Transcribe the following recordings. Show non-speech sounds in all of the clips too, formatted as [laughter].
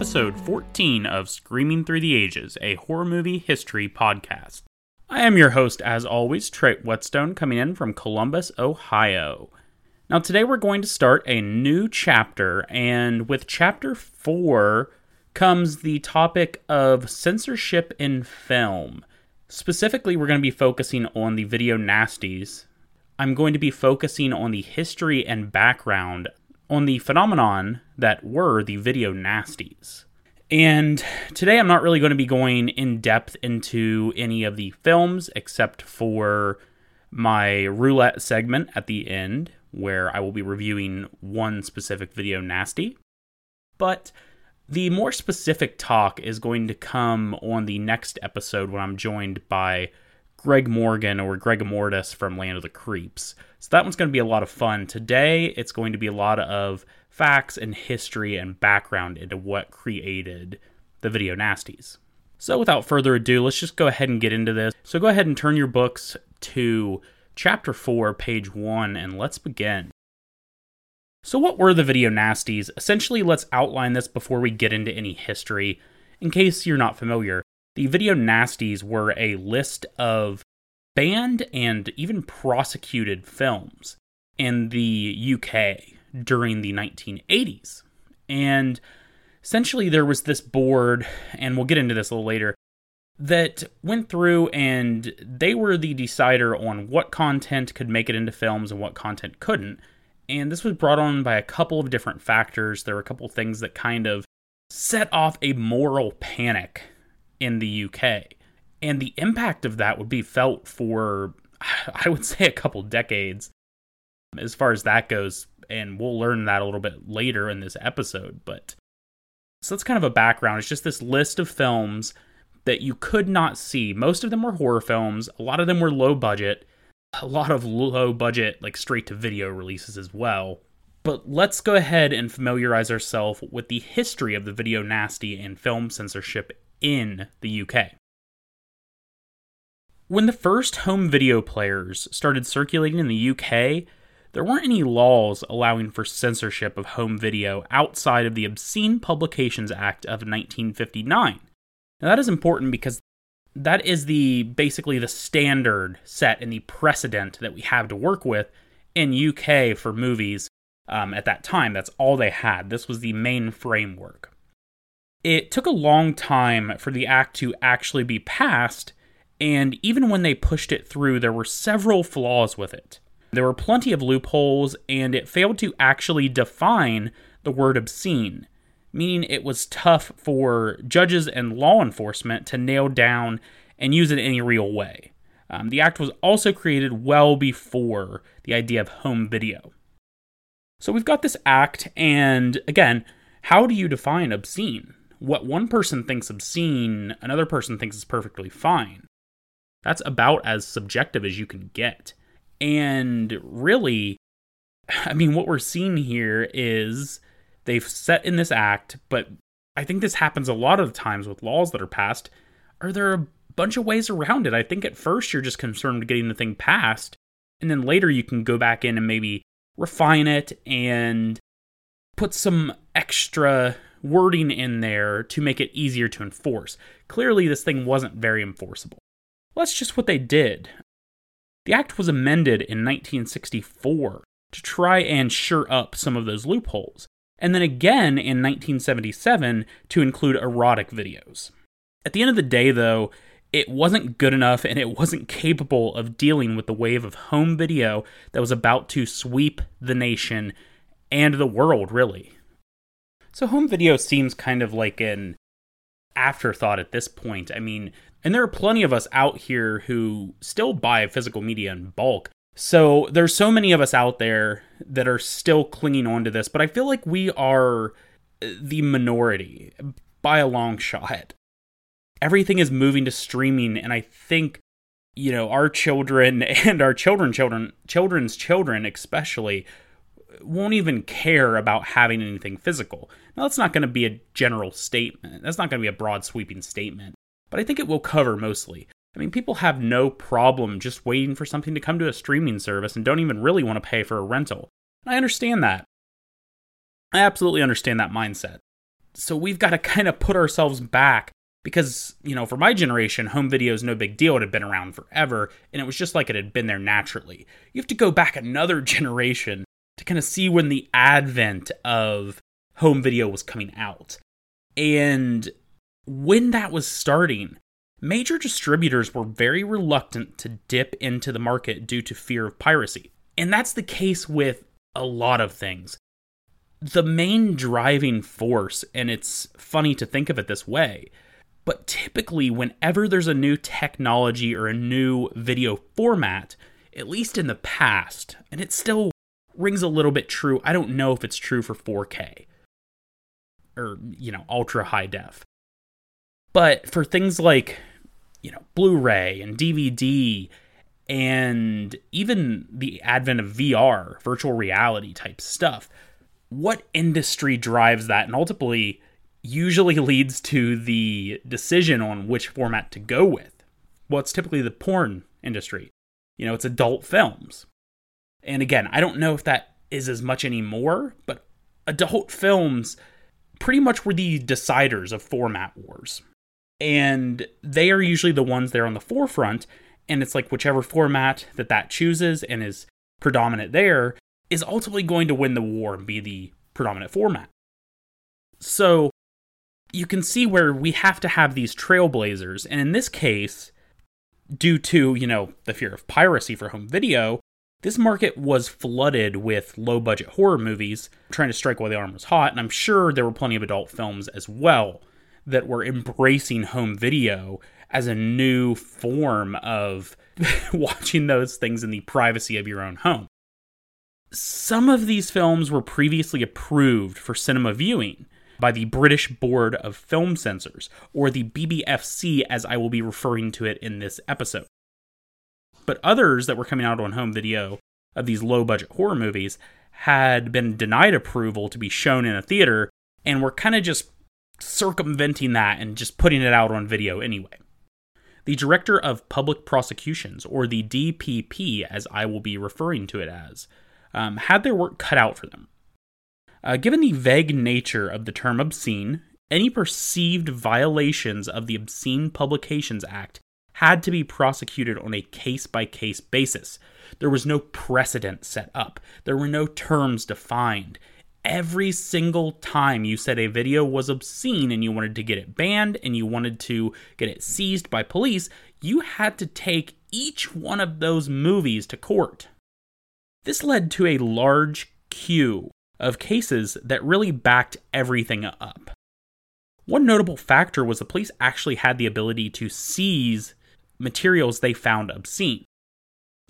episode 14 of Screaming Through the Ages, a horror movie history podcast. I am your host, as always, Trey Whetstone, coming in from Columbus, Ohio. Now, today we're going to start a new chapter, and with chapter 4 comes the topic of censorship in film. Specifically, we're going to be focusing on the video nasties. I'm going to be focusing on the history and background on the phenomenon that were the video nasties. And today I'm not really going to be going in depth into any of the films except for my roulette segment at the end, where I will be reviewing one specific video nasty. But the more specific talk is going to come on the next episode when I'm joined by Greg Morgan or Greg Mortis from Land of the Creeps. So that one's going to be a lot of fun. Today, it's going to be a lot of facts and history and background into what created the video nasties. So without further ado, let's just go ahead and get into this. So go ahead and turn your books to chapter 4, page 1, and let's begin. So, what were the video nasties? Essentially, let's outline this before we get into any history. In case you're not familiar, the video nasties were a list of banned and even prosecuted films in the UK during the 1980s. And essentially, there was this board, and we'll get into this a little later, that went through and they were the decider on what content could make it into films and what content couldn't. And this was brought on by a couple of different factors. There were a couple of things that kind of set off a moral panic in the UK. And the impact of that would be felt for, [sighs] I would say, a couple decades as far as that goes. And we'll learn that a little bit later in this episode. But so that's kind of a background. It's just this list of films that you could not see. Most of them were horror films, a lot of them were low budget, a lot of low budget, like straight to video releases as well. But let's go ahead and familiarize ourselves with the history of the video nasty and film censorship in the UK. When the first home video players started circulating in the UK, there weren't any laws allowing for censorship of home video outside of the Obscene Publications Act of 1959. Now that is important because that is the basically the standard set and the precedent that we have to work with in UK for movies um, at that time. That's all they had. This was the main framework. It took a long time for the act to actually be passed and even when they pushed it through, there were several flaws with it. There were plenty of loopholes, and it failed to actually define the word obscene, meaning it was tough for judges and law enforcement to nail down and use it in any real way. Um, the act was also created well before the idea of home video. So we've got this act, and again, how do you define obscene? What one person thinks obscene, another person thinks is perfectly fine. That's about as subjective as you can get. And really, I mean, what we're seeing here is they've set in this act, but I think this happens a lot of times with laws that are passed. Are there a bunch of ways around it? I think at first you're just concerned getting the thing passed, and then later you can go back in and maybe refine it and put some extra wording in there to make it easier to enforce. Clearly, this thing wasn't very enforceable. Well, that's just what they did. The act was amended in 1964 to try and shore up some of those loopholes, and then again in 1977 to include erotic videos. At the end of the day, though, it wasn't good enough and it wasn't capable of dealing with the wave of home video that was about to sweep the nation and the world, really. So, home video seems kind of like an afterthought at this point. I mean, and there are plenty of us out here who still buy physical media in bulk. So there's so many of us out there that are still clinging on to this, but I feel like we are the minority by a long shot. Everything is moving to streaming, and I think you know our children [laughs] and our children children children's children especially won't even care about having anything physical now that's not going to be a general statement that's not going to be a broad sweeping statement but I think it will cover mostly. I mean, people have no problem just waiting for something to come to a streaming service and don't even really want to pay for a rental. I understand that. I absolutely understand that mindset. So we've got to kind of put ourselves back because, you know, for my generation, home video is no big deal. It had been around forever, and it was just like it had been there naturally. You have to go back another [laughs] generation to kind of see when the advent of home video was coming out. And when that was starting, major distributors were very reluctant to dip into the market due to fear of piracy. And that's the case with a lot of things. The main driving force, and it's funny to think of it this way, but typically, whenever there's a new technology or a new video format, at least in the past, and it still rings a little bit true, I don't know if it's true for 4K or, you know, ultra high def. But for things like, you know, Blu ray and DVD and even the advent of VR, virtual reality type stuff, what industry drives that and ultimately usually [laughs] leads to the decision on which format to go with? Well, it's typically the porn industry. You know, it's adult films. And again, I don't know if that is as much anymore, but adult films pretty much were the deciders of format wars and they are usually the ones there on the forefront and it's like whichever format that that chooses and is predominant there is ultimately going to win the war and be the predominant format. So you can see where we have to have these trailblazers and in this case due to you know the fear of piracy for home video this market was flooded with low budget horror movies trying to strike while the iron was hot and i'm sure there were plenty of adult films as well that were embracing home video as a new form of [laughs] watching those things in the privacy of your own home. Some of these films were previously approved for cinema viewing by the British Board of Film Censors, or the BBFC as I will be referring to it in this episode. But others that were coming out on home video of these low budget horror movies had been denied approval to be shown in a theater and were kind of just circumventing that and just putting it out on video anyway. The Director of Public Prosecutions, or the DPP as I will be referring to it as, um, had their work cut out for them. Uh, given the vague nature of the term obscene, any perceived violations of the Obscene Publications Act had to be prosecuted on a case by case basis. There was no precedent set up, there were no terms defined, every single time you said a video was obscene and you wanted to get it banned and you wanted to get it seized by police, you had to take each one of those movies to court. This led to a large queue of cases that really backed everything up. One notable factor was the police actually had the ability to seize materials they found obscene.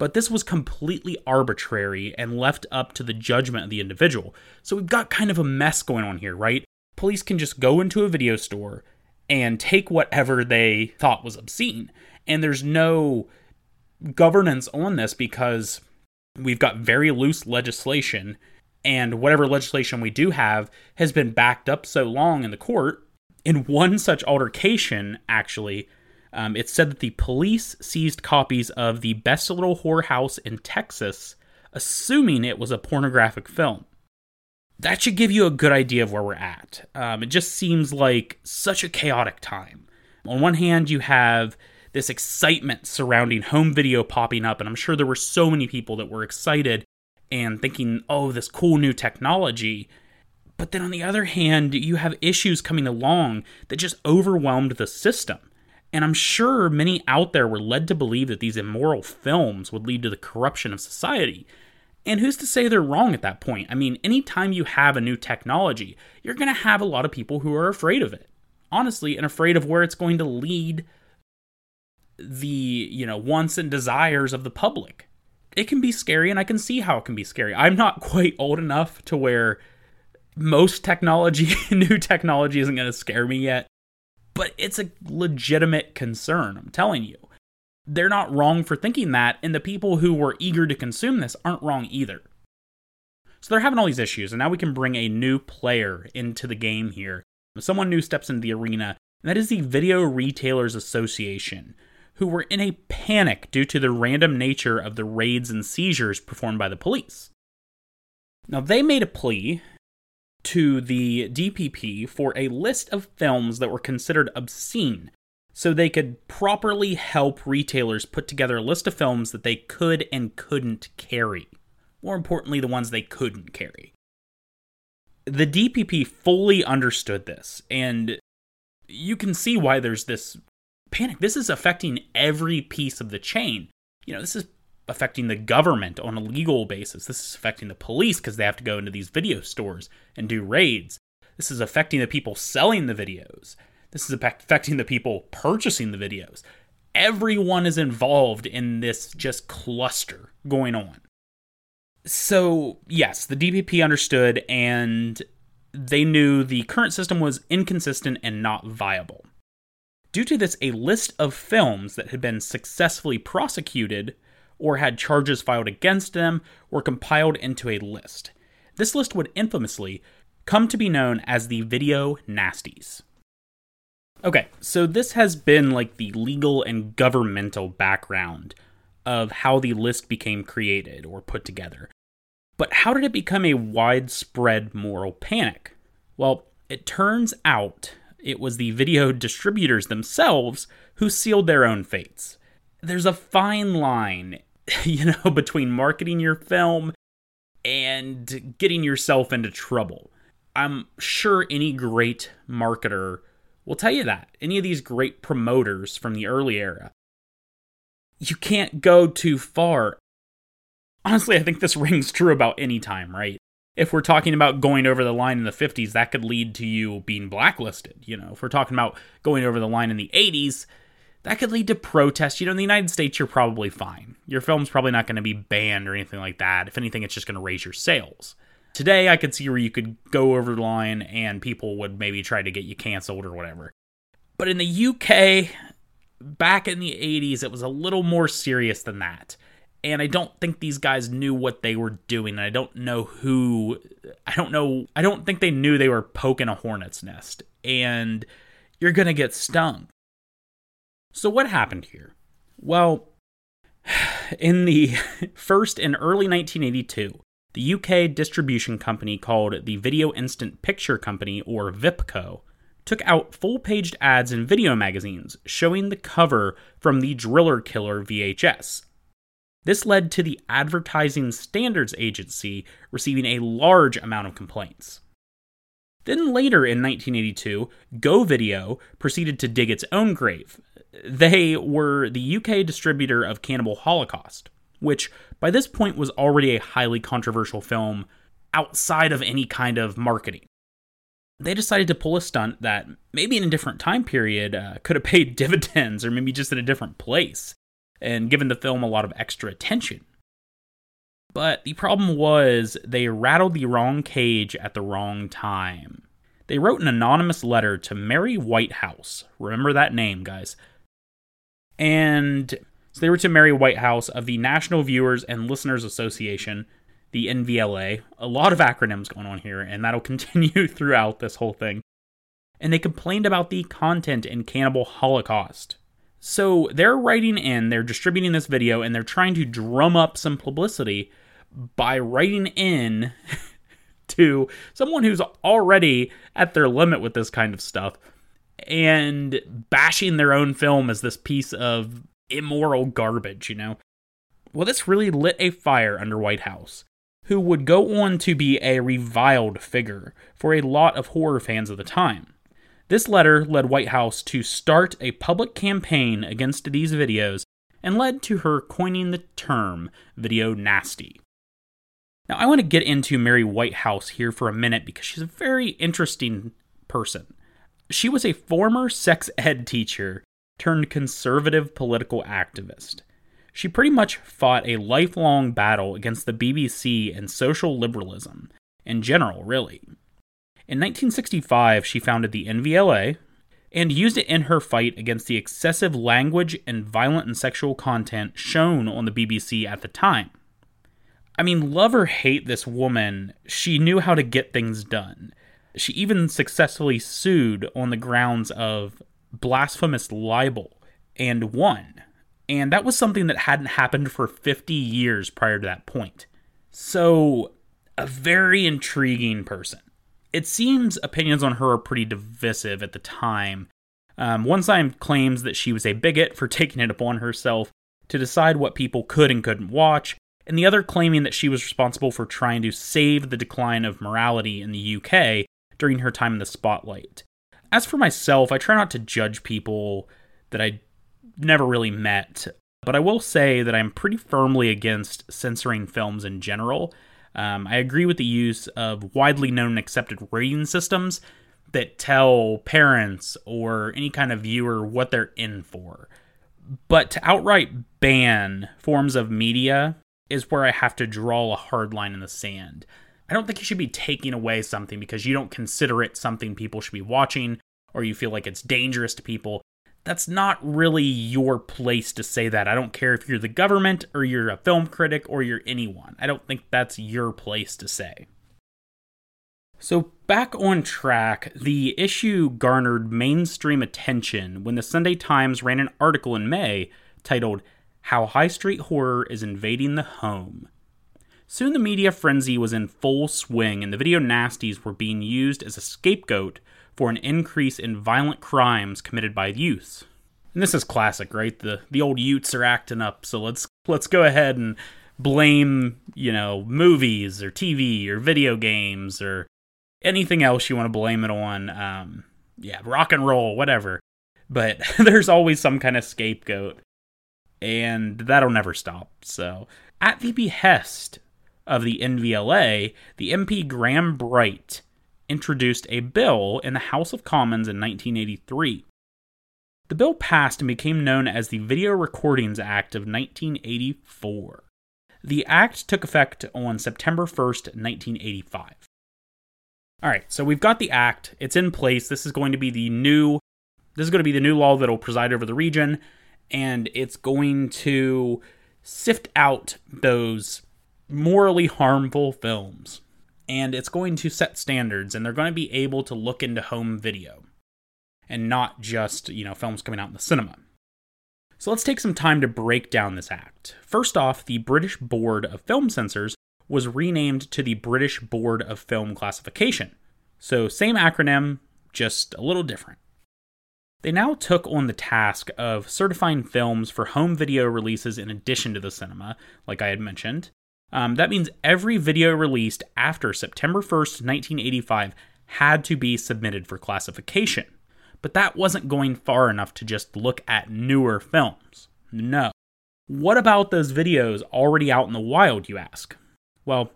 But this was completely arbitrary and left up to the judgment of the individual. So we've got kind of a mess going on here, right? Police can just go into a video store and take whatever they thought was obscene. And there's no governance on this because we've got very loose legislation. And whatever legislation we do have has been backed up so long in the court. In one such altercation, actually, um, it said that the police seized copies of the Best Little Whorehouse in Texas, assuming it was a pornographic film. That should give you a good idea of where we're at. Um, it just seems like such a chaotic time. On one hand, you have this excitement surrounding home video popping up, and I'm sure there were so many people that were excited and thinking, oh, this cool new technology. But then on the other hand, you have issues coming along that just overwhelmed the system. And I'm sure many out there were led to believe that these immoral films would lead to the corruption of society. And who's to say they're wrong at that point? I mean, anytime you have a new technology, you're going to have a lot of people who are afraid of it. Honestly, and afraid of where it's going to lead the, you know, wants and desires of the public. It can be scary and I can see how it can be scary. I'm not [laughs] quite old enough to where most technology, [laughs] new technology isn't going to scare me yet but it's a legitimate concern, I'm telling you. They're not wrong for thinking that, and the people who were eager to consume this aren't wrong either. So they're having all these issues, and now we can bring a new player into the game here. Someone new steps into the arena, and that is the Video Retailers Association, who were in a panic due to the random nature of the raids and seizures performed by the police. Now, they made a plea to the DPP for a list of films that were considered obscene so they could properly help retailers put together a list of films that they could and couldn't carry. More importantly, the ones they couldn't carry. The DPP fully understood this, and you can see why there's this panic. This is affecting every piece of the chain. You know, this is affecting the government on a legal basis. This is affecting the police because they have to go into these video stores and do raids. This is affecting the people selling the videos. This is affecting the people purchasing the videos. Everyone is involved in this just cluster going on. So, yes, the DPP understood and they knew the current system was inconsistent and not viable. Due to this, a list of films that had been successfully prosecuted or had charges filed against them were compiled into a list. This list would infamously come to be known as the Video Nasties. Okay, so this has been like the legal and governmental background of how the list became created or put together. But how did it become a widespread moral panic? Well, it turns out it was the video distributors themselves who sealed their own fates. There's a fine line, [laughs] you know, between marketing your film and getting yourself into trouble. I'm sure any great marketer will tell you that. Any of these great promoters from the early era. You can't go too far. Honestly, I think this [laughs] rings true about any time, right? If we're talking about going over the line in the 50s, that could lead to you being blacklisted. You know, if we're talking about going over the line in the 80s, that could lead to protests. You know, in the United States, you're probably fine. Your film's probably not going to be banned or anything like that. If anything, it's just going to raise your sales. Today, I could see where you could go over the line and people would maybe try to get you canceled or whatever. But in the UK, back in the 80s, it was a little more serious than that. And I don't think these guys knew what they were doing. And I don't know who, I don't know, I don't think they knew they were poking a hornet's nest. And you're going to get stung. So, what happened here? Well, in the [laughs] first and early 1982, the UK distribution company called the Video Instant Picture Company, or VIPCO, took out full paged ads in video magazines showing the cover from the Driller Killer VHS. This led to the Advertising Standards Agency receiving a large amount of complaints. Then later in 1982, Go Video proceeded to dig its own grave. They were the UK distributor of Cannibal Holocaust which by this point was already a highly controversial film outside of any kind of marketing. They decided to pull a stunt that maybe in a different time period uh, could have [laughs] paid dividends or maybe just in a different place and given the film a lot of extra attention. But the problem was they rattled the wrong cage at the wrong time. They wrote an anonymous letter to Mary Whitehouse. Remember that name, guys. And so they were to Mary Whitehouse of the National Viewers and Listeners Association, the NVLA. A lot of acronyms going on here, and that'll [laughs] continue throughout this whole thing. And they complained about the content in Cannibal Holocaust. So they're writing in, they're distributing this video, and they're trying to drum up some publicity by writing in [laughs] to someone who's already at their limit with this kind of stuff and bashing their own film as this piece of immoral garbage, you know? Well, this really lit a fire under Whitehouse, who would go on to be a reviled figure for a lot of horror fans of the time. This letter led Whitehouse to start a public campaign against these videos and led to her coining the term video nasty. Now, I want to get into Mary Whitehouse here for a minute because she's a very interesting person. She was a former sex ed teacher turned conservative political activist. She pretty much fought a lifelong battle against the BBC and social liberalism, in general, really. In 1965, she founded the NVLA and used it in her fight against the excessive language and violent and sexual content shown on the BBC at the time. I mean, love or hate this woman, she knew how to get things done. She even successfully sued on the grounds of blasphemous libel and won. And that was something that hadn't happened for 50 years prior to that point. So, a very intriguing person. It seems opinions on her are pretty divisive at the time. Um, one side claims that she was a bigot for [laughs] taking it upon herself to decide what people could and couldn't watch, and the other claiming that she was responsible for trying to save the decline of morality in the UK during her time in the spotlight. As for myself, I try not to judge people that I never really met, but I will say that I'm pretty firmly against censoring films in general. Um, I agree with the use of widely known and accepted rating systems that tell parents or any kind of viewer what they're in for. But to outright ban forms of media is where I have to draw a hard line in the sand. I don't think you should be taking away something because you don't consider it something people should be watching or you feel like it's dangerous to people. That's not really your place to say that. I don't care if you're the government or you're a film critic or you're anyone. I don't think that's your place to say. So, back on track, the issue garnered mainstream attention when the Sunday Times ran an article in May titled How High Street Horror is Invading the Home. Soon the media frenzy was in full swing, and the video nasties were being used as a scapegoat for an increase in violent crimes committed by youths. And this is classic, right? The the old Utes are acting up, so let's let's go ahead and blame, you know, movies or TV or video games or anything else you want to blame it on. Um, yeah, rock and roll, whatever. But [laughs] there's always some kind of scapegoat, and that'll never stop. So, at the behest of the NVLA, the MP Graham Bright introduced a bill in the House of Commons in 1983. The bill passed and became known as the Video Recordings Act of 1984. The act took effect on September 1st, 1985. All right, so we've got the act. It's in place. This is going to be the new this is going to be the new law that will preside over the region and it's going to sift out those morally harmful films. And it's going to set standards and they're going to be able to look into home video and not just, you know, films coming out in the cinema. So let's take some time to break down this act. First off, the British Board of Film Censors was renamed to the British Board of Film Classification. So, same acronym, just a little different. They now took on the task of certifying films for home video releases in addition to the cinema, like I had mentioned. Um, that means every video released after September 1st, 1985, had to be submitted for classification. But that wasn't going far enough to just look at newer films. No. What about those videos already out in the wild, you ask? Well,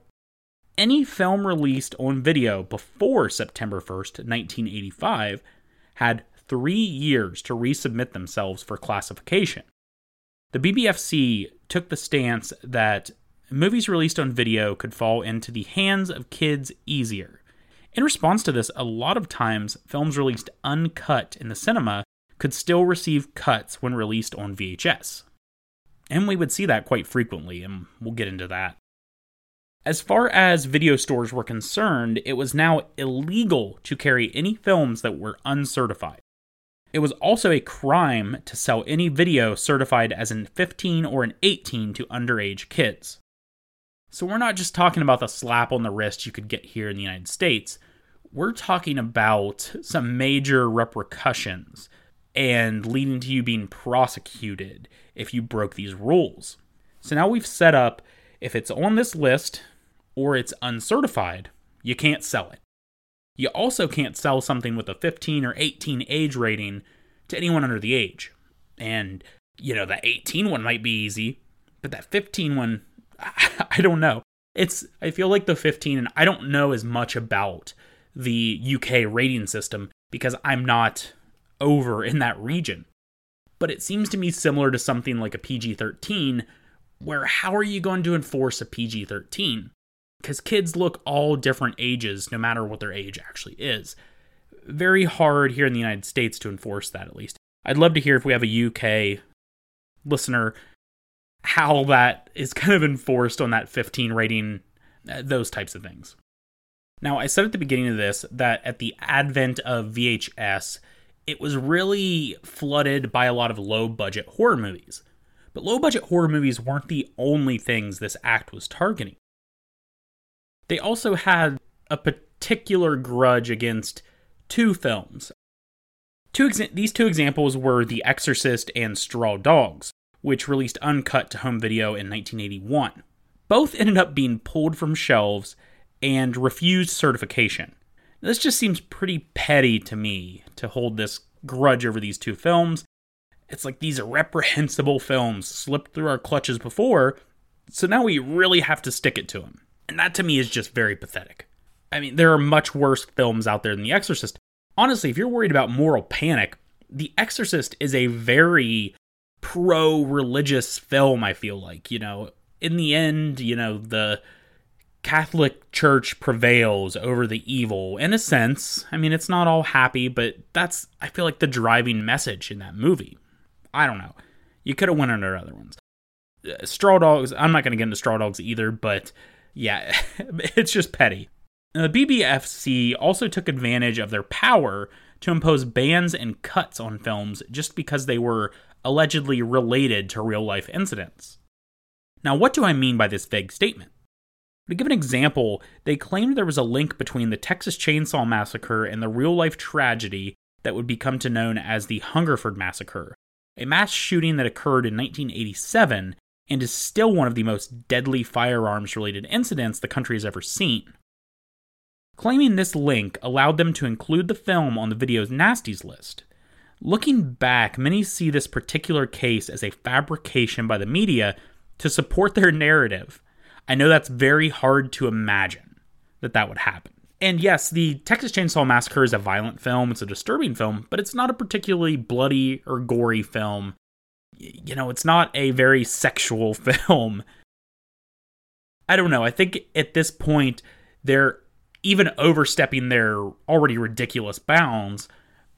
any film released on video before September 1st, 1985, had three years to resubmit themselves for classification. The BBFC took the stance that movies released on video could fall into the hands of kids easier. In response to this, a lot of times films released uncut in the cinema could still receive cuts when released on VHS. And we would see that quite frequently, and we'll get into that. As far as video stores were concerned, it was now illegal to carry any films that were uncertified. It was also a crime to sell any video certified as an 15 or an 18 to underage kids. So we're not just talking about the slap on the wrist you could get here in the United States. We're talking about some major repercussions and leading to you being prosecuted if you broke these rules. So now we've set up if it's on this list, or it's uncertified, you can't sell it. You also can't sell something with a 15 or 18 age rating to anyone under the age. And, you know, the 18 one might be easy, but that 15 one, [laughs] I don't know. It's, I feel like the 15, and I don't know as much about the UK rating system because I'm not over in that region. But it seems to me similar to something like a PG 13, where how are you going to enforce a PG 13? because kids look all different ages no matter what their age actually is. Very hard here in the United States to enforce that, at least. I'd love to hear if we have a UK listener how that is kind of enforced on that 15 rating, uh, those types of things. Now, I said at the beginning of this that at the advent of VHS, it was really flooded by a lot of low budget horror movies. But low budget horror movies weren't the only things this act was targeting. They also had a particular grudge against two films. Two exa- these two examples were The Exorcist and Straw Dogs, which released uncut to home video in 1981. Both ended up being pulled from shelves and refused certification. This just seems pretty petty to me to hold this grudge over these two films. It's like these reprehensible films slipped through our clutches before, so now we really have to stick it to them. And that to me is just very pathetic. I mean, there are much worse films out there than The Exorcist. Honestly, if you're worried about moral panic, The Exorcist is a very pro religious film, I feel like. You know, in the end, you know, the Catholic Church prevails over the evil in a sense. I mean, it's not all happy, but that's, I feel like, the driving message in that movie. I don't know. You could have went under other ones. Uh, Straw Dogs, I'm not going to get into Straw Dogs either, but yeah, [laughs] it's just petty. the BBFC also took advantage of their power to impose bans and cuts on films just because they were allegedly related to real life incidents. Now, what do I mean by this vague statement? To give an example, they claimed there was a link between the Texas Chainsaw Massacre and the real life tragedy that would become to known as the Hungerford Massacre, a mass shooting that occurred in 1987 and is still one of the most deadly firearms related incidents the country has ever seen. Claiming this link allowed them to include the film on the video's nasties list. Looking back, many see this particular case as a fabrication by the media to support their narrative. I know that's very hard to imagine that that would happen. And yes, the Texas Chainsaw Massacre is a violent film, it's a disturbing film, but it's not a particularly bloody or gory film you know, it's not a very sexual [laughs] film. I don't know. I think at this point, they're even overstepping their already ridiculous bounds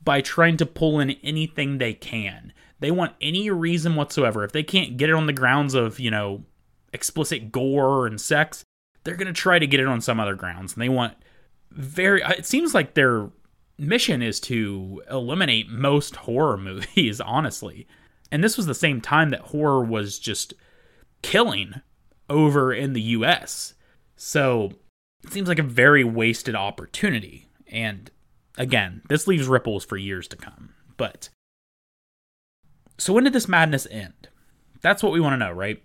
by trying to pull in anything they can. They want any reason whatsoever. If they can't get it on the grounds of, you know, explicit gore and sex, they're going to try to get it on some other grounds. And they want very, it seems like their mission is to eliminate most horror [laughs] movies, honestly. And this was the same time that horror was just killing over in the US. So it seems like a very wasted opportunity. And again, this leaves ripples for years to come. But so when did this madness end? That's what we want to know, right?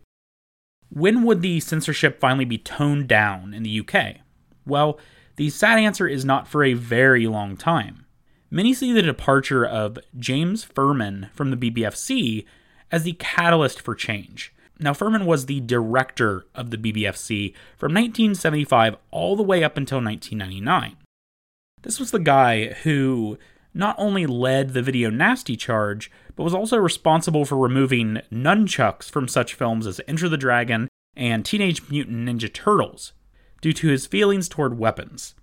When would the censorship finally be toned down in the UK? Well, the sad answer is not for a very long time. Many see the departure of James Ferman from the BBFC as the catalyst for change. Now, Ferman was the director of the BBFC from 1975 all the way up until 1999. This was the guy who not only led the video nasty charge, but was also responsible for removing nunchucks from such films as Enter the Dragon and Teenage Mutant Ninja Turtles due to his feelings toward weapons.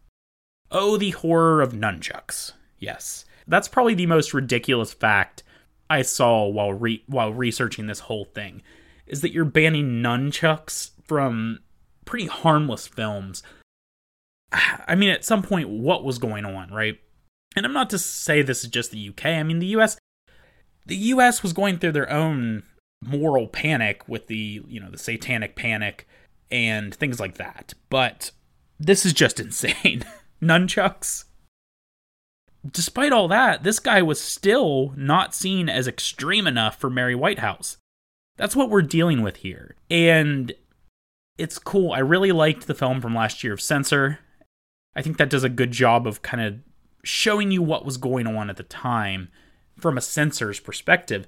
Oh, the horror of nunchucks. Yes. That's probably the most ridiculous fact I saw while re- while researching this whole thing is that you're banning nunchucks from pretty harmless films. I mean, at some point, what was going on, right? And I'm not to say this is just the UK. I mean, the US, the US was going through their own moral panic with the, you know, the satanic panic and things like that. But this is just [laughs] insane. Nunchucks despite all that, this guy was still not seen as extreme enough for Mary Whitehouse. That's what we're dealing with here. And it's cool. I really liked the film from last year of Censor. I think that does a good job of kind of showing you what was going on at the time from a censor's perspective.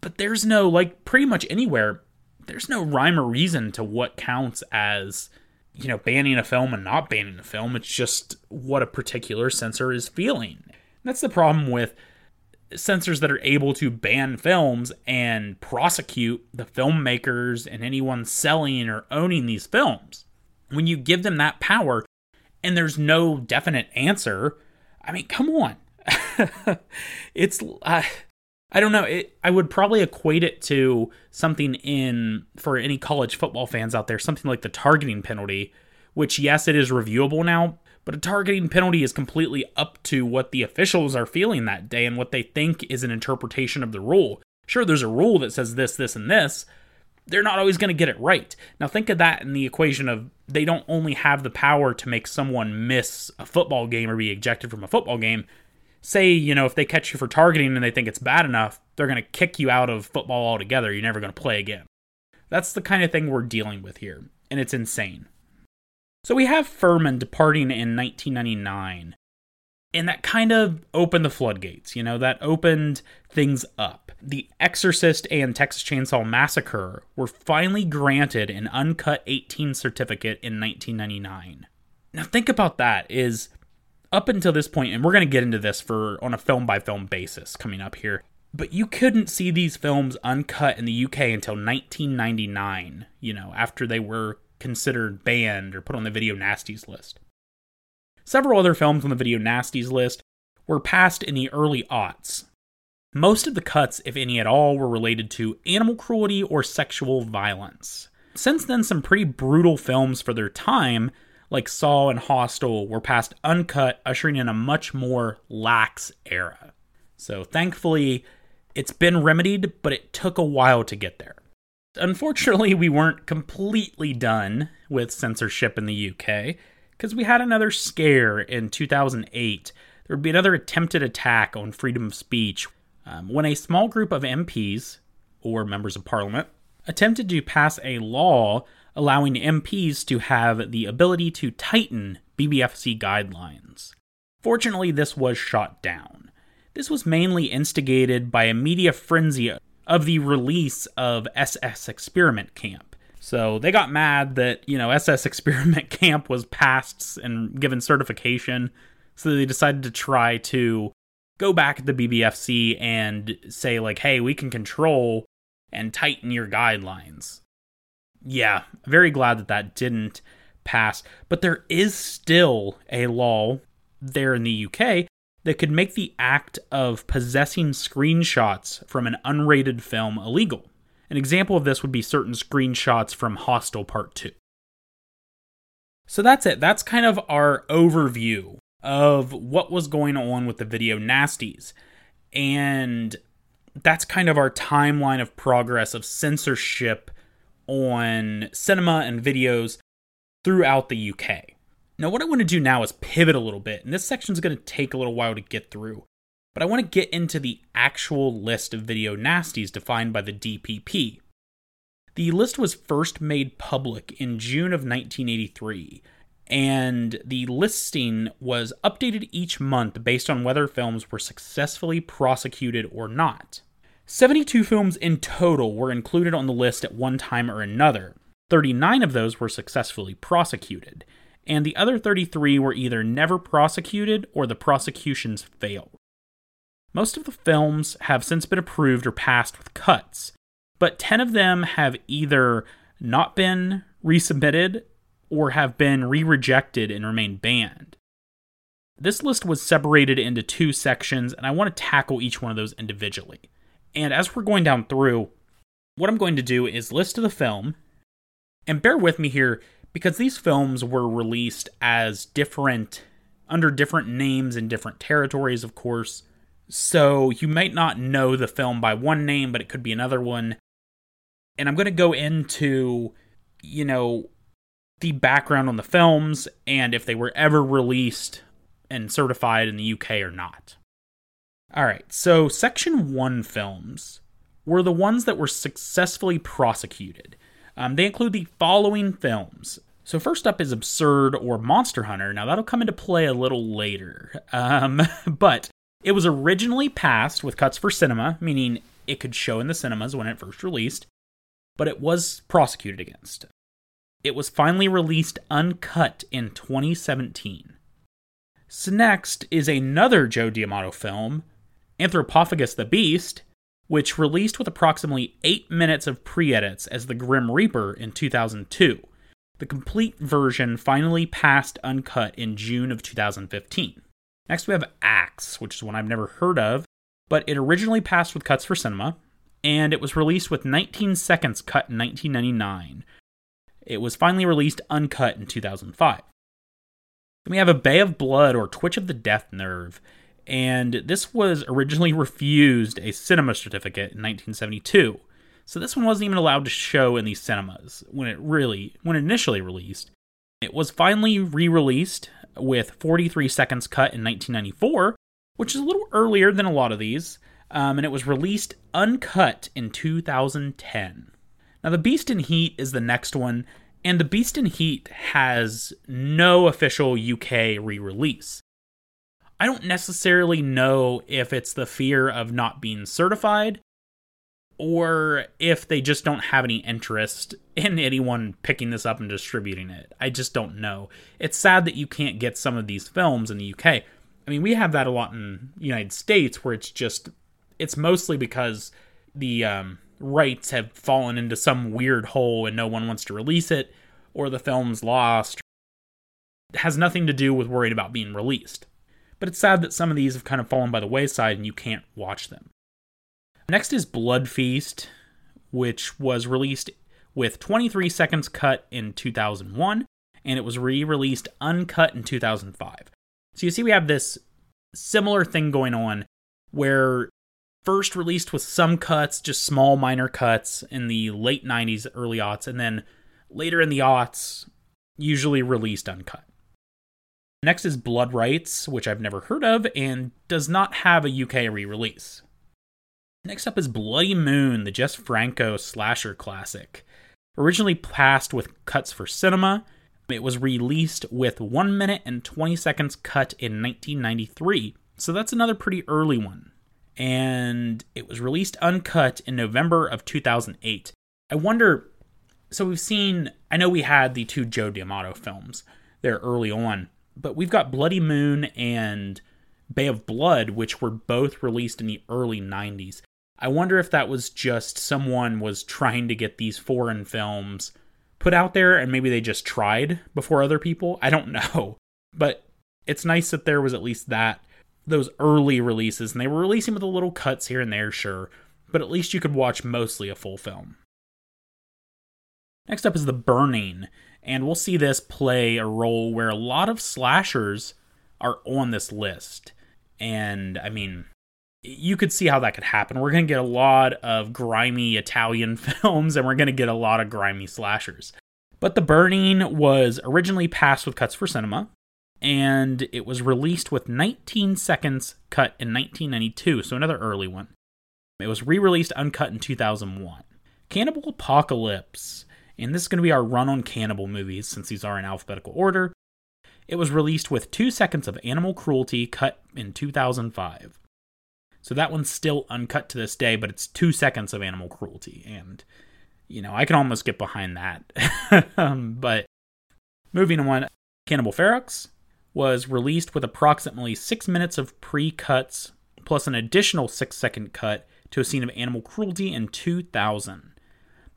But there's no, like, pretty much anywhere, there's no rhyme or reason to what counts as you know, banning a film and not banning a film. It's just what a particular censor is feeling. That's the problem with censors that are able to ban films and prosecute the filmmakers and anyone selling or owning these films. When you give them that power and there's no definite answer, I mean, come on. [laughs] it's uh, I don't know. It, I would probably equate it to something in, for any college football fans out there, something like the targeting penalty, which, yes, it is reviewable now, but a targeting penalty is completely up to what the officials are feeling that day and what they think is an interpretation of the rule. Sure, there's a rule that says this, this, and this, they're not always going to get it right. Now, think of that in the equation of they don't only have the power to make someone miss a football game or be ejected from a football game. Say, you know, if they catch you for targeting and they think it's bad enough, they're going to kick you out of football altogether. You're never going to play again. That's the kind of thing we're dealing with here, and it's insane. So we have Ferman departing in 1999 and that kind of opened the floodgates, you know, that opened things up. The Exorcist and Texas Chainsaw Massacre were finally granted an uncut 18 certificate in 1999. Now think about that is up until this point and we're going to get into this for on a film by film basis coming up here. But you couldn't see these films uncut in the UK until 1999, you know, after they were considered banned or put on the video nasties list. Several other films on the Video Nasties list were passed in the early aughts. Most of the cuts, if any at all, were related to animal cruelty or sexual violence. Since then, some pretty brutal films for their time, like Saw and Hostel, were passed uncut, ushering in a much more lax era. So thankfully, it's been remedied, but it took a while to get there. Unfortunately, we weren't completely done with censorship in the UK because we had another scare in 2008. There would be another attempted attack on freedom of speech um, when a small group of MPs, or members of parliament, attempted to pass a law allowing MPs to have the ability to tighten BBFC guidelines. Fortunately, this was shot down. This was mainly instigated by a media frenzy of the release of SS Experiment Camp. So they got mad that, you know, SS Experiment [laughs] Camp was passed and given certification. So they decided to try to go back at the BBFC and say, like, hey, we can control and tighten your guidelines. Yeah, very glad that that didn't pass. But there is still a law there in the UK that could make the act of possessing screenshots from an unrated film illegal. An example of this would be certain screenshots from Hostel Part 2. So that's it. That's kind of our overview of what was going on with the video nasties. And that's kind of our timeline of progress of censorship on cinema and videos throughout the UK. Now, what I want to do now is pivot a little bit, and this section is going to take a little while to get through but I want to get into the actual list of video nasties defined by the DPP. The list was first made public in June of 1983, and the listing was updated each month based on whether films were successfully prosecuted or not. 72 films in total were included on the list at one time or another. 39 of those were successfully prosecuted, and the other 33 were either never prosecuted or the prosecutions failed. Most of the films have since been approved or passed with cuts, but 10 of them have either not been resubmitted or have been re rejected and remain banned. This list was separated into two sections, and I want to tackle each one of those individually. And as we're going down through, what I'm going to do is list the film, and bear with me here because these films were released as different, under different names in different territories, of course. So you might not know the film by one name, but it could be another one. And I'm going to go into, you know, the background on the films and if they were ever released and certified in the UK or not. All right, so Section 1 films were the ones that were successfully prosecuted. Um, they include the following films. So, first up is Absurd or Monster Hunter. Now, that'll come into play a little later. Um, [laughs] but it was originally passed with cuts for cinema, meaning it could show in the cinemas when it first released, but it was prosecuted against. It was finally released uncut in 2017. So next is another Joe D'Amato film, Anthropophagus the Beast, which released with approximately 8 minutes of pre edits as the Grim Reaper in 2002. The complete version finally passed uncut in June of 2015. Next, we have Axe, which is one I've never heard of, but it originally passed with cuts for cinema, and it was released with 19 seconds cut in 1999. It was finally released uncut in 2005. Then we have a Bay of Blood or Twitch of the Death Nerve, and this was originally refused a cinema certificate in 1972. So this one wasn't even allowed to show in these cinemas when it really when initially released. It was finally re-released with 43 seconds cut in 1994, which is a little earlier than a lot of these, um, and it was released uncut in 2010. Now, The Beast in Heat is the next one, and The Beast in Heat has no official UK re release. I don't necessarily know if it's the fear of not being certified or if they just don't have any interest in anyone picking this up and distributing it. I just don't know. It's sad that you can't get some of these films in the UK. I mean, we have that a lot in the United States where it's just it's mostly because the um, rights have fallen into some weird hole and no one wants to release it or the film's lost. It has nothing to do with worried about being released. But it's sad that some of these have kind of fallen by the wayside and you can't watch them. Next is Blood Feast, which was released with 23 seconds cut in 2001, and it was re released uncut in 2005. So you see, we have this similar thing going on where first released with some cuts, just small minor cuts in the late 90s, early aughts, and then later in the aughts, usually released uncut. Next is Blood Rites, which I've never heard of and does not have a UK re release. Next up is Bloody Moon, the Jess Franco slasher classic. Originally passed with cuts for cinema, it was released with 1 minute and 20 seconds cut in 1993, so that's another pretty early one. And it was released uncut in November of 2008. I wonder so we've seen I know we had the two Joe D'Amato films there early on, but we've got Bloody Moon and Bay of Blood, which were both released in the early 90s. I wonder if that was just someone was trying to get these foreign films put out there and maybe they just tried before other people. I don't [laughs] know. But it's nice that there was at least that those early releases and they were releasing with a little cuts here and there, sure, but at least you could watch mostly a full film. Next up is The Burning, and we'll see this play a role where a lot of slashers are on this list. And I mean, you could see how that could happen. We're going to get a lot of grimy Italian [laughs] films and we're going to get a lot of grimy slashers. But The Burning was originally passed with cuts for cinema and it was released with 19 seconds cut in 1992, so another early one. It was re released uncut in 2001. Cannibal Apocalypse, and this is going to be our run on cannibal movies since these are in alphabetical order. It was released with two seconds of animal cruelty cut in 2005. So that one's still uncut to this day, but it's two seconds of animal cruelty. And, you know, I can almost get behind that. [laughs] um, but moving on, Cannibal Ferox was released with approximately six minutes of pre cuts, plus an additional six second cut to a scene of animal cruelty in 2000.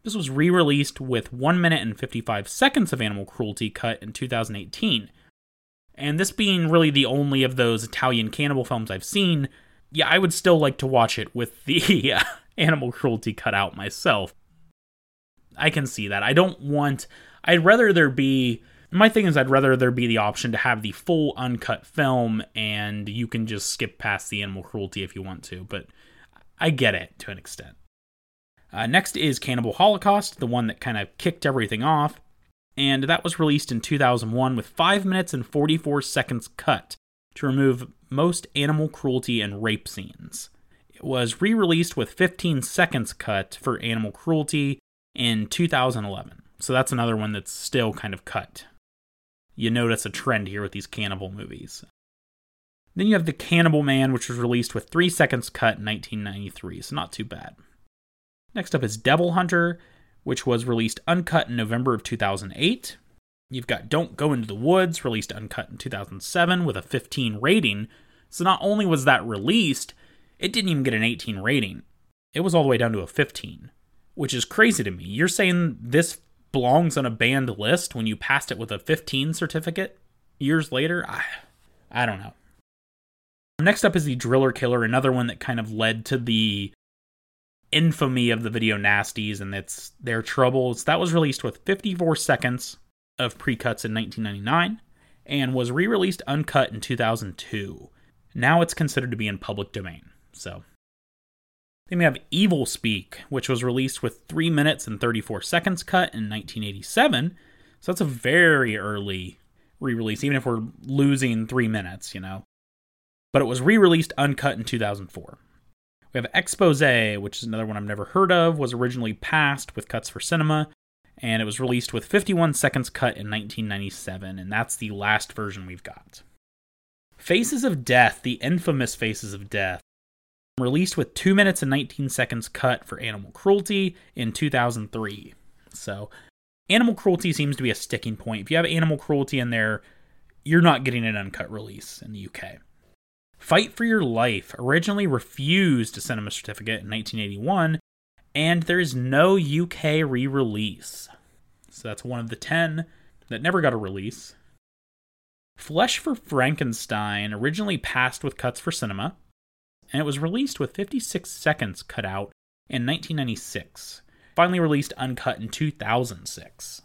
This was re released with 1 minute and 55 seconds of animal cruelty cut in 2018. And this being really the only of those Italian cannibal films I've seen yeah, I would still like to watch it with the [laughs] uh, animal cruelty cut out myself. I can see that. I don't want. I'd rather there be. My thing is, I'd rather there be the option to have the full uncut film and you can just skip past the animal cruelty if you want to, but I get it to an extent. Uh, next is Cannibal Holocaust, the one that kind of kicked everything off, and that was released in 2001 with 5 minutes and 44 seconds cut to remove most animal cruelty and rape scenes. It was re released with 15 seconds cut for animal cruelty in 2011. So that's another one that's still kind of cut. You notice a trend here with these cannibal movies. Then you have The Cannibal Man, which was released with 3 seconds cut in 1993, so not too bad. Next up is Devil Hunter, which was released uncut in November of 2008. You've got Don't Go Into the Woods, released uncut in 2007 with a 15 rating. So not only was that released, it didn't even get an 18 rating. It was all the way down to a 15, which is crazy to me. You're saying this belongs on a banned list when you passed it with a 15 certificate years later? I, I don't know. Next up is the Driller Killer, another one that kind of led to the infamy of the video nasties and its their troubles. That was released with 54 seconds of pre-cuts in 1999 and was re-released uncut in 2002. Now it's considered to be in public domain. So Then we have Evil Speak, which was released with 3 minutes and 34 seconds cut in 1987. So that's a very early re release, even if we're losing 3 minutes, you know. But it was re released uncut in 2004. We have Expose, which is another one I've never heard of, was originally passed with cuts for cinema, and it was released with 51 seconds cut in 1997, and that's the last version we've got. Faces of Death, the infamous Faces of Death, released with 2 minutes and 19 seconds cut for animal cruelty in 2003. So, animal cruelty seems to be a sticking point. If you have animal cruelty in there, you're not getting an uncut release in the UK. Fight for Your Life originally refused to send him a cinema certificate in 1981, and there is no UK re release. So that's one of the 10 that never got a release. Flesh for Frankenstein originally passed with cuts for cinema, and it was released with 56 seconds cut out in 1996, finally released uncut in 2006.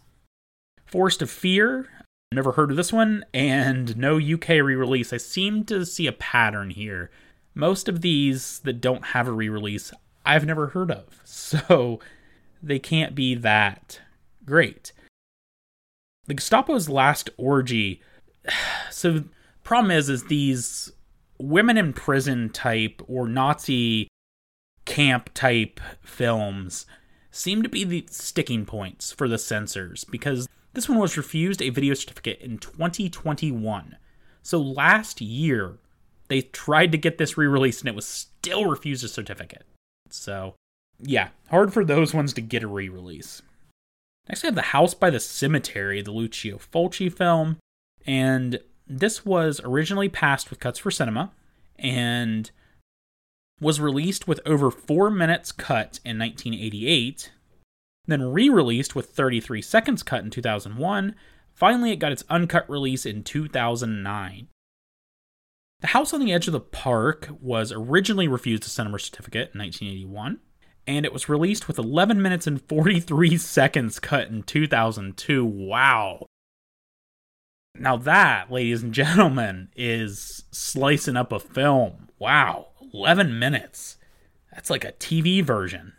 Forest of Fear, never heard of this one, and no UK re release. I seem to see a pattern here. Most of these that don't have a re release, I've never heard of, [laughs] so they can't be that great. The Gestapo's last orgy. [sighs] So, problem is, is these women in prison type or Nazi camp type films seem to be the sticking points for the censors because this one was refused a video certificate in 2021. So last year, they tried to get this re released and it was still refused a certificate. So, yeah, hard for those ones to get a re release. Next, we have The House by the Cemetery, the Lucio Fulci film. And this was originally passed with cuts for cinema and was released with over four minutes cut in 1988, then re released with 33 seconds cut in 2001. Finally, it got its uncut release in 2009. The House on the Edge of the Park was originally refused a cinema certificate in 1981, and it was released with 11 minutes and 43 [laughs] seconds cut in 2002. Wow. Now, that, ladies and gentlemen, is slicing up a film. Wow, 11 minutes. That's like a TV version.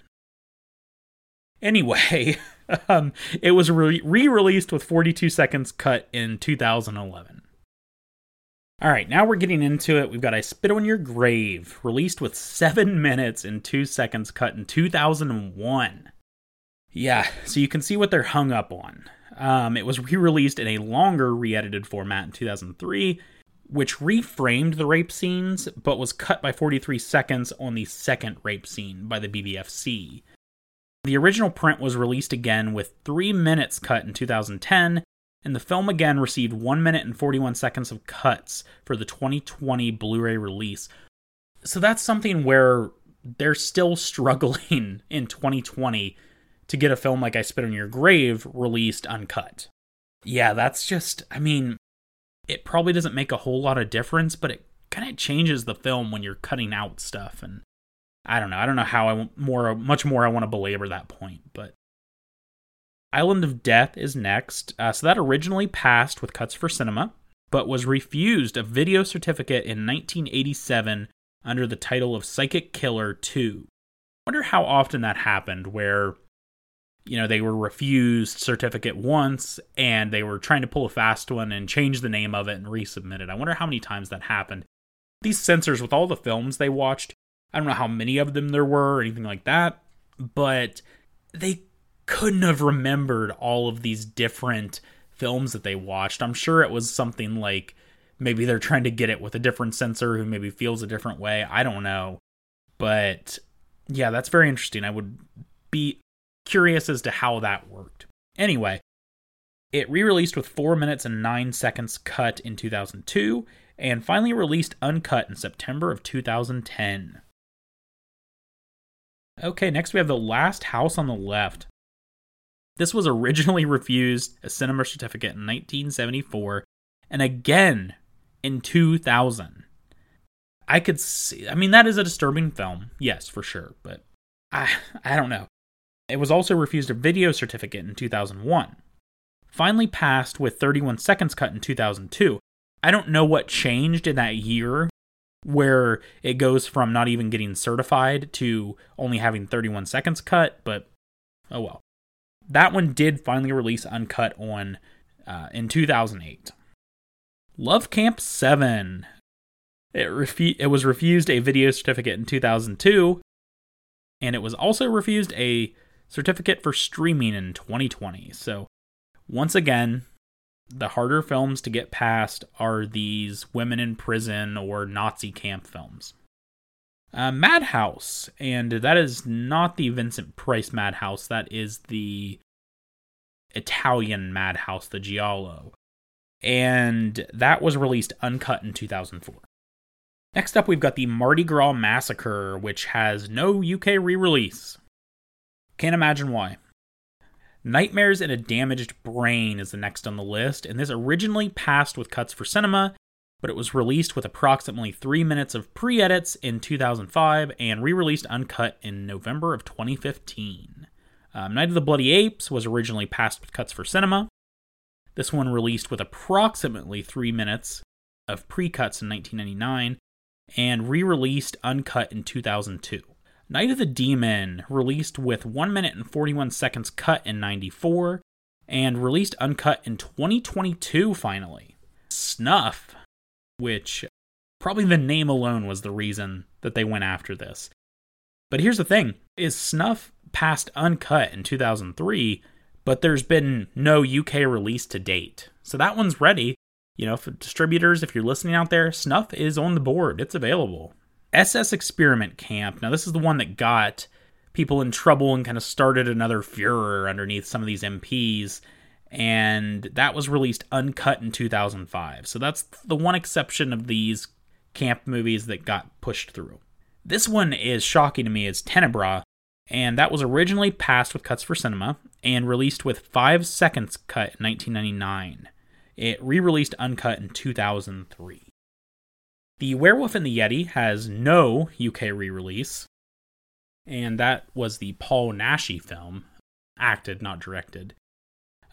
Anyway, [laughs] um, it was re released with 42 seconds cut in 2011. All right, now we're getting into it. We've got I Spit on Your Grave, released with 7 [laughs] minutes and 2 seconds cut in 2001. Yeah, so you can see what they're hung up on. Um, it was re released in a longer, re edited format in 2003, which reframed the rape scenes, but was cut by 43 seconds on the second rape scene by the BBFC. The original print was released again with 3 minutes cut in 2010, and the film again received 1 minute and 41 seconds of cuts for the 2020 Blu ray release. So that's something where they're still [laughs] struggling in 2020 to get a film like I Spit on Your Grave released uncut. Yeah, that's just, I mean, it probably doesn't make a whole lot of difference, but it kind of changes the film when you're cutting out stuff. And I don't know. I don't know how I more, much more I want to belabor that point, but Island of Death is next. Uh, so that originally passed with cuts for cinema, but was refused a video certificate in 1987 under the title of Psychic Killer 2. I wonder how often that happened, where you know, they were refused certificate once and they were trying to pull a fast one and change the name of it and resubmit it. I wonder how many times that happened. These censors, with all the films they watched, I don't know how many of them there were or anything like that, but they couldn't have remembered all of these different films that they watched. I'm sure it was something like maybe they're trying to get it with a different censor who maybe feels a different way. I don't know. But yeah, that's very interesting. I would be curious as to how that worked. Anyway, it re released with 4 minutes and 9 seconds cut in 2002 and finally released uncut in September of 2010. Okay, next we have The Last House on the Left. This was originally [laughs] refused a cinema certificate in 1974 and again in 2000. I could see, I mean, that is a disturbing film, yes, for sure, but I, [laughs] I don't know. It was also refused a video certificate in 2001. Finally passed with 31 seconds cut in 2002. I don't know what changed in that year where it goes from not even getting certified to only having 31 seconds cut, but oh well. That one did finally release uncut on uh, in 2008. Love Camp 7. It, it was refused a video certificate in 2002, and it was also refused a certificate for streaming in 2020. So, once again, the harder films to get past are these women in prison or Nazi camp films. Uh, Madhouse, and that is not the Vincent Price Madhouse, that is the Italian Madhouse, the Giallo. And that was released uncut in 2004. Next up, we've got the Mardi Gras Massacre, which has no UK re release. Can't imagine why. Nightmares in a Damaged Brain is the next on the list, and this originally passed with cuts for cinema, but it was released with approximately three minutes of pre edits in 2005 and re released uncut in November of 2015. Um, Night of the Bloody Apes was originally passed with cuts for cinema. This one released with approximately three minutes of pre cuts in 1999 and re released uncut in 2002. Night of the Demon, released with 1 minute and 41 seconds cut in 94, and released uncut in 2022 finally. Snuff, which probably the name alone was the reason that they went after this. But here's the thing is Snuff passed uncut in 2003, but there's been no UK release to date. So that one's ready. You know, for distributors, if you're listening out there, Snuff is on the board. It's available. SS Experiment Camp. Now, this is the one that got people in trouble and kind of started another furor underneath some of these MPs. And that was released uncut in 2005. So that's the one exception of these camp movies that got pushed through. This one is shocking to me. It's Tenebra, and that was originally passed with cuts for cinema and released with 5 seconds cut in 1999. It re released uncut in 2003. The Werewolf and the Yeti has no UK re release, and that was the Paul Naschy film, acted, not directed.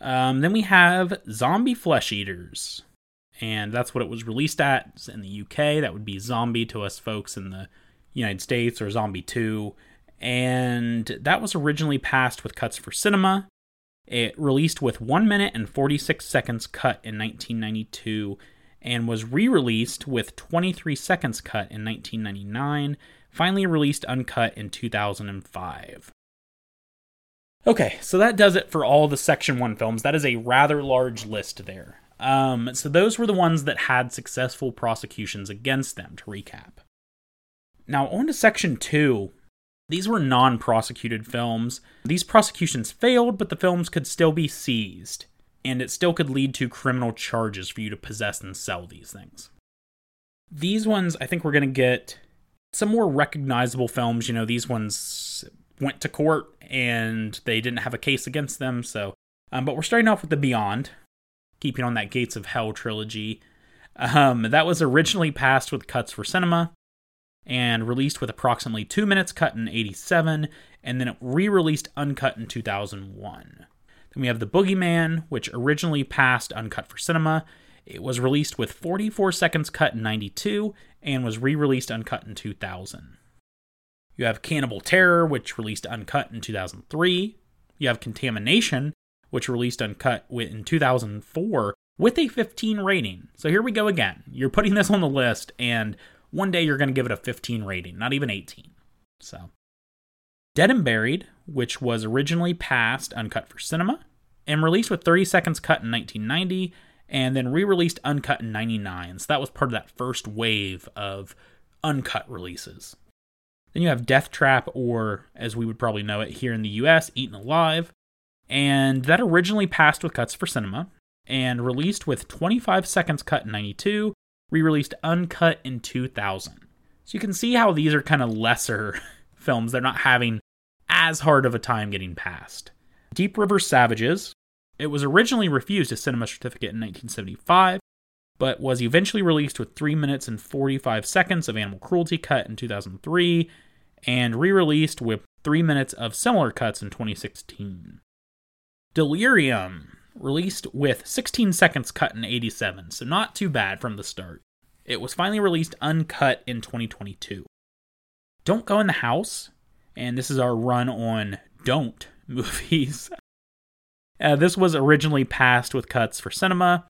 Um, then we have Zombie Flesh Eaters, and that's what it was released at in the UK. That would be Zombie to us folks in the United States, or Zombie 2. And that was originally passed with cuts for cinema. It released with 1 minute and 46 seconds cut in 1992 and was re released with 23 seconds cut in 1999, finally released uncut in 2005. Okay, so that does it for all the Section 1 films. That is a rather large list there. Um, so those were the ones that had successful prosecutions against them, to recap. Now, on to Section 2. These were non prosecuted films. These prosecutions failed, but the films could still be seized and it still could lead to criminal charges for you to possess and sell these things. These ones, I think we're going to get some more recognizable films. You know, these ones went to court and they didn't have a case against them. So, um, but we're starting off with The Beyond, keeping on that Gates of Hell trilogy. Um, that was originally passed with cuts for cinema and released with approximately two minutes cut in 87, and then re released uncut in 2001. Then we have The Boogeyman, which originally passed uncut for cinema. It was released with 44 seconds cut in 92 and was re released uncut in 2000. You have Cannibal Terror, which released uncut in 2003. You have Contamination, which released uncut in 2004 with a 15 rating. So here we go again. You're putting this on the list, and one day you're going to give it a 15 rating, not even 18. So Dead and Buried, which was originally passed uncut for cinema and released with 30 seconds cut in 1990 and then re-released uncut in 99. So that was part of that first wave of uncut releases. Then you have Death Trap or as we would probably know it here in the US, Eaten Alive, and that originally passed with cuts for cinema and released with 25 seconds cut in 92, re-released uncut in 2000. So you can see how these are kind of lesser [laughs] films. They're not having as hard of a time getting passed. Deep River Savages. It was originally refused a cinema certificate in 1975, but was eventually released with 3 minutes and 45 seconds of animal cruelty cut in 2003 and re released with 3 minutes of similar cuts in 2016. Delirium, released with 16 seconds cut in 87, so not too bad from the start. It was finally released uncut in 2022. Don't Go in the House, and this is our run on Don't [laughs] movies. Uh, this was originally passed with cuts for cinema,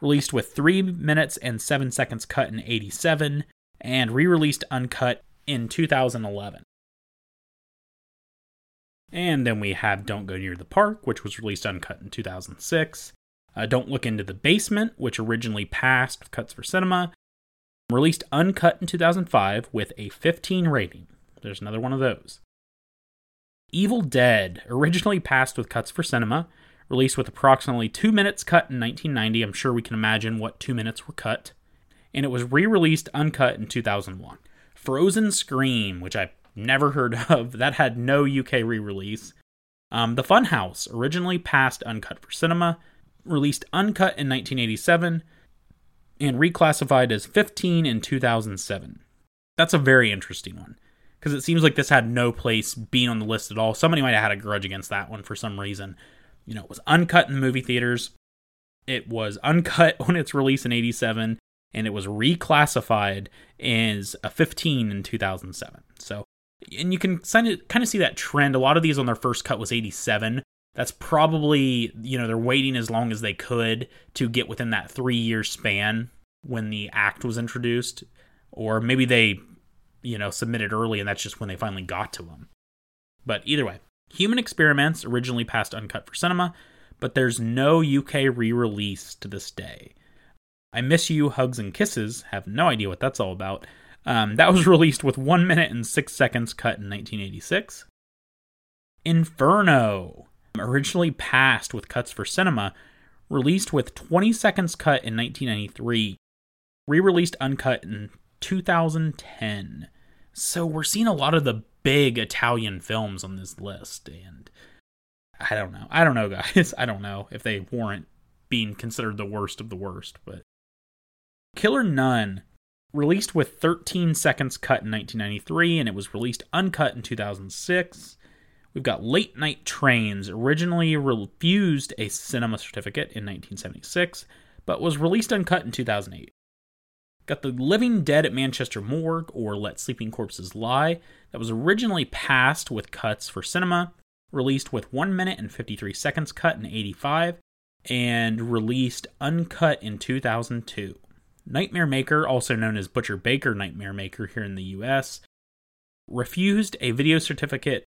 released with 3 minutes and 7 seconds cut in 87, and re released uncut in 2011. And then we have Don't Go Near the Park, which was released uncut in 2006. Uh, Don't Look Into the Basement, which originally passed with cuts for cinema, released uncut in 2005 with a 15 rating. There's another one of those. Evil Dead, originally passed with cuts for cinema, released with approximately two minutes cut in 1990. I'm sure we can imagine what two minutes were cut. And it was re released uncut in 2001. Frozen Scream, which I've never heard [laughs] of, that had no UK re release. Um, the Funhouse, originally passed uncut for cinema, released uncut in 1987, and reclassified as 15 in 2007. That's a very interesting one because it seems like this had no place being on the list at all. Somebody might have had a grudge against that one for some reason. You know, it was uncut in the movie theaters. It was [laughs] uncut when its release in 87 and it was reclassified as a 15 in 2007. So, and you can kind of see that trend. A lot of these on their first cut was 87. That's probably, you know, they're waiting as long as they could to get within that 3-year span when the act was introduced or maybe they you know, submitted early, and that's just when they finally got to them. But either way, Human Experiments originally passed uncut for cinema, but there's no UK re release to this day. I Miss You, Hugs and Kisses, have no idea what that's all about. Um, that was [laughs] released with 1 minute and 6 seconds cut in 1986. Inferno, originally passed with cuts for cinema, released with 20 seconds cut in 1993, re released uncut in 2010. So we're seeing a lot of the big Italian films on this list, and I don't know. I don't know, [laughs] guys. I don't know if they warrant being considered the worst of the worst, but Killer Nun released with 13 seconds cut in 1993 and it was released uncut in 2006. We've got Late Night Trains, originally refused a cinema certificate in 1976, but was released uncut in 2008. Got The Living Dead at Manchester Morgue, or Let Sleeping Corpses Lie, that was originally passed with cuts for cinema, released with 1 minute and 53 seconds cut in 85, and released uncut in 2002. Nightmare Maker, also known as Butcher Baker Nightmare Maker here in the US, refused a video certificate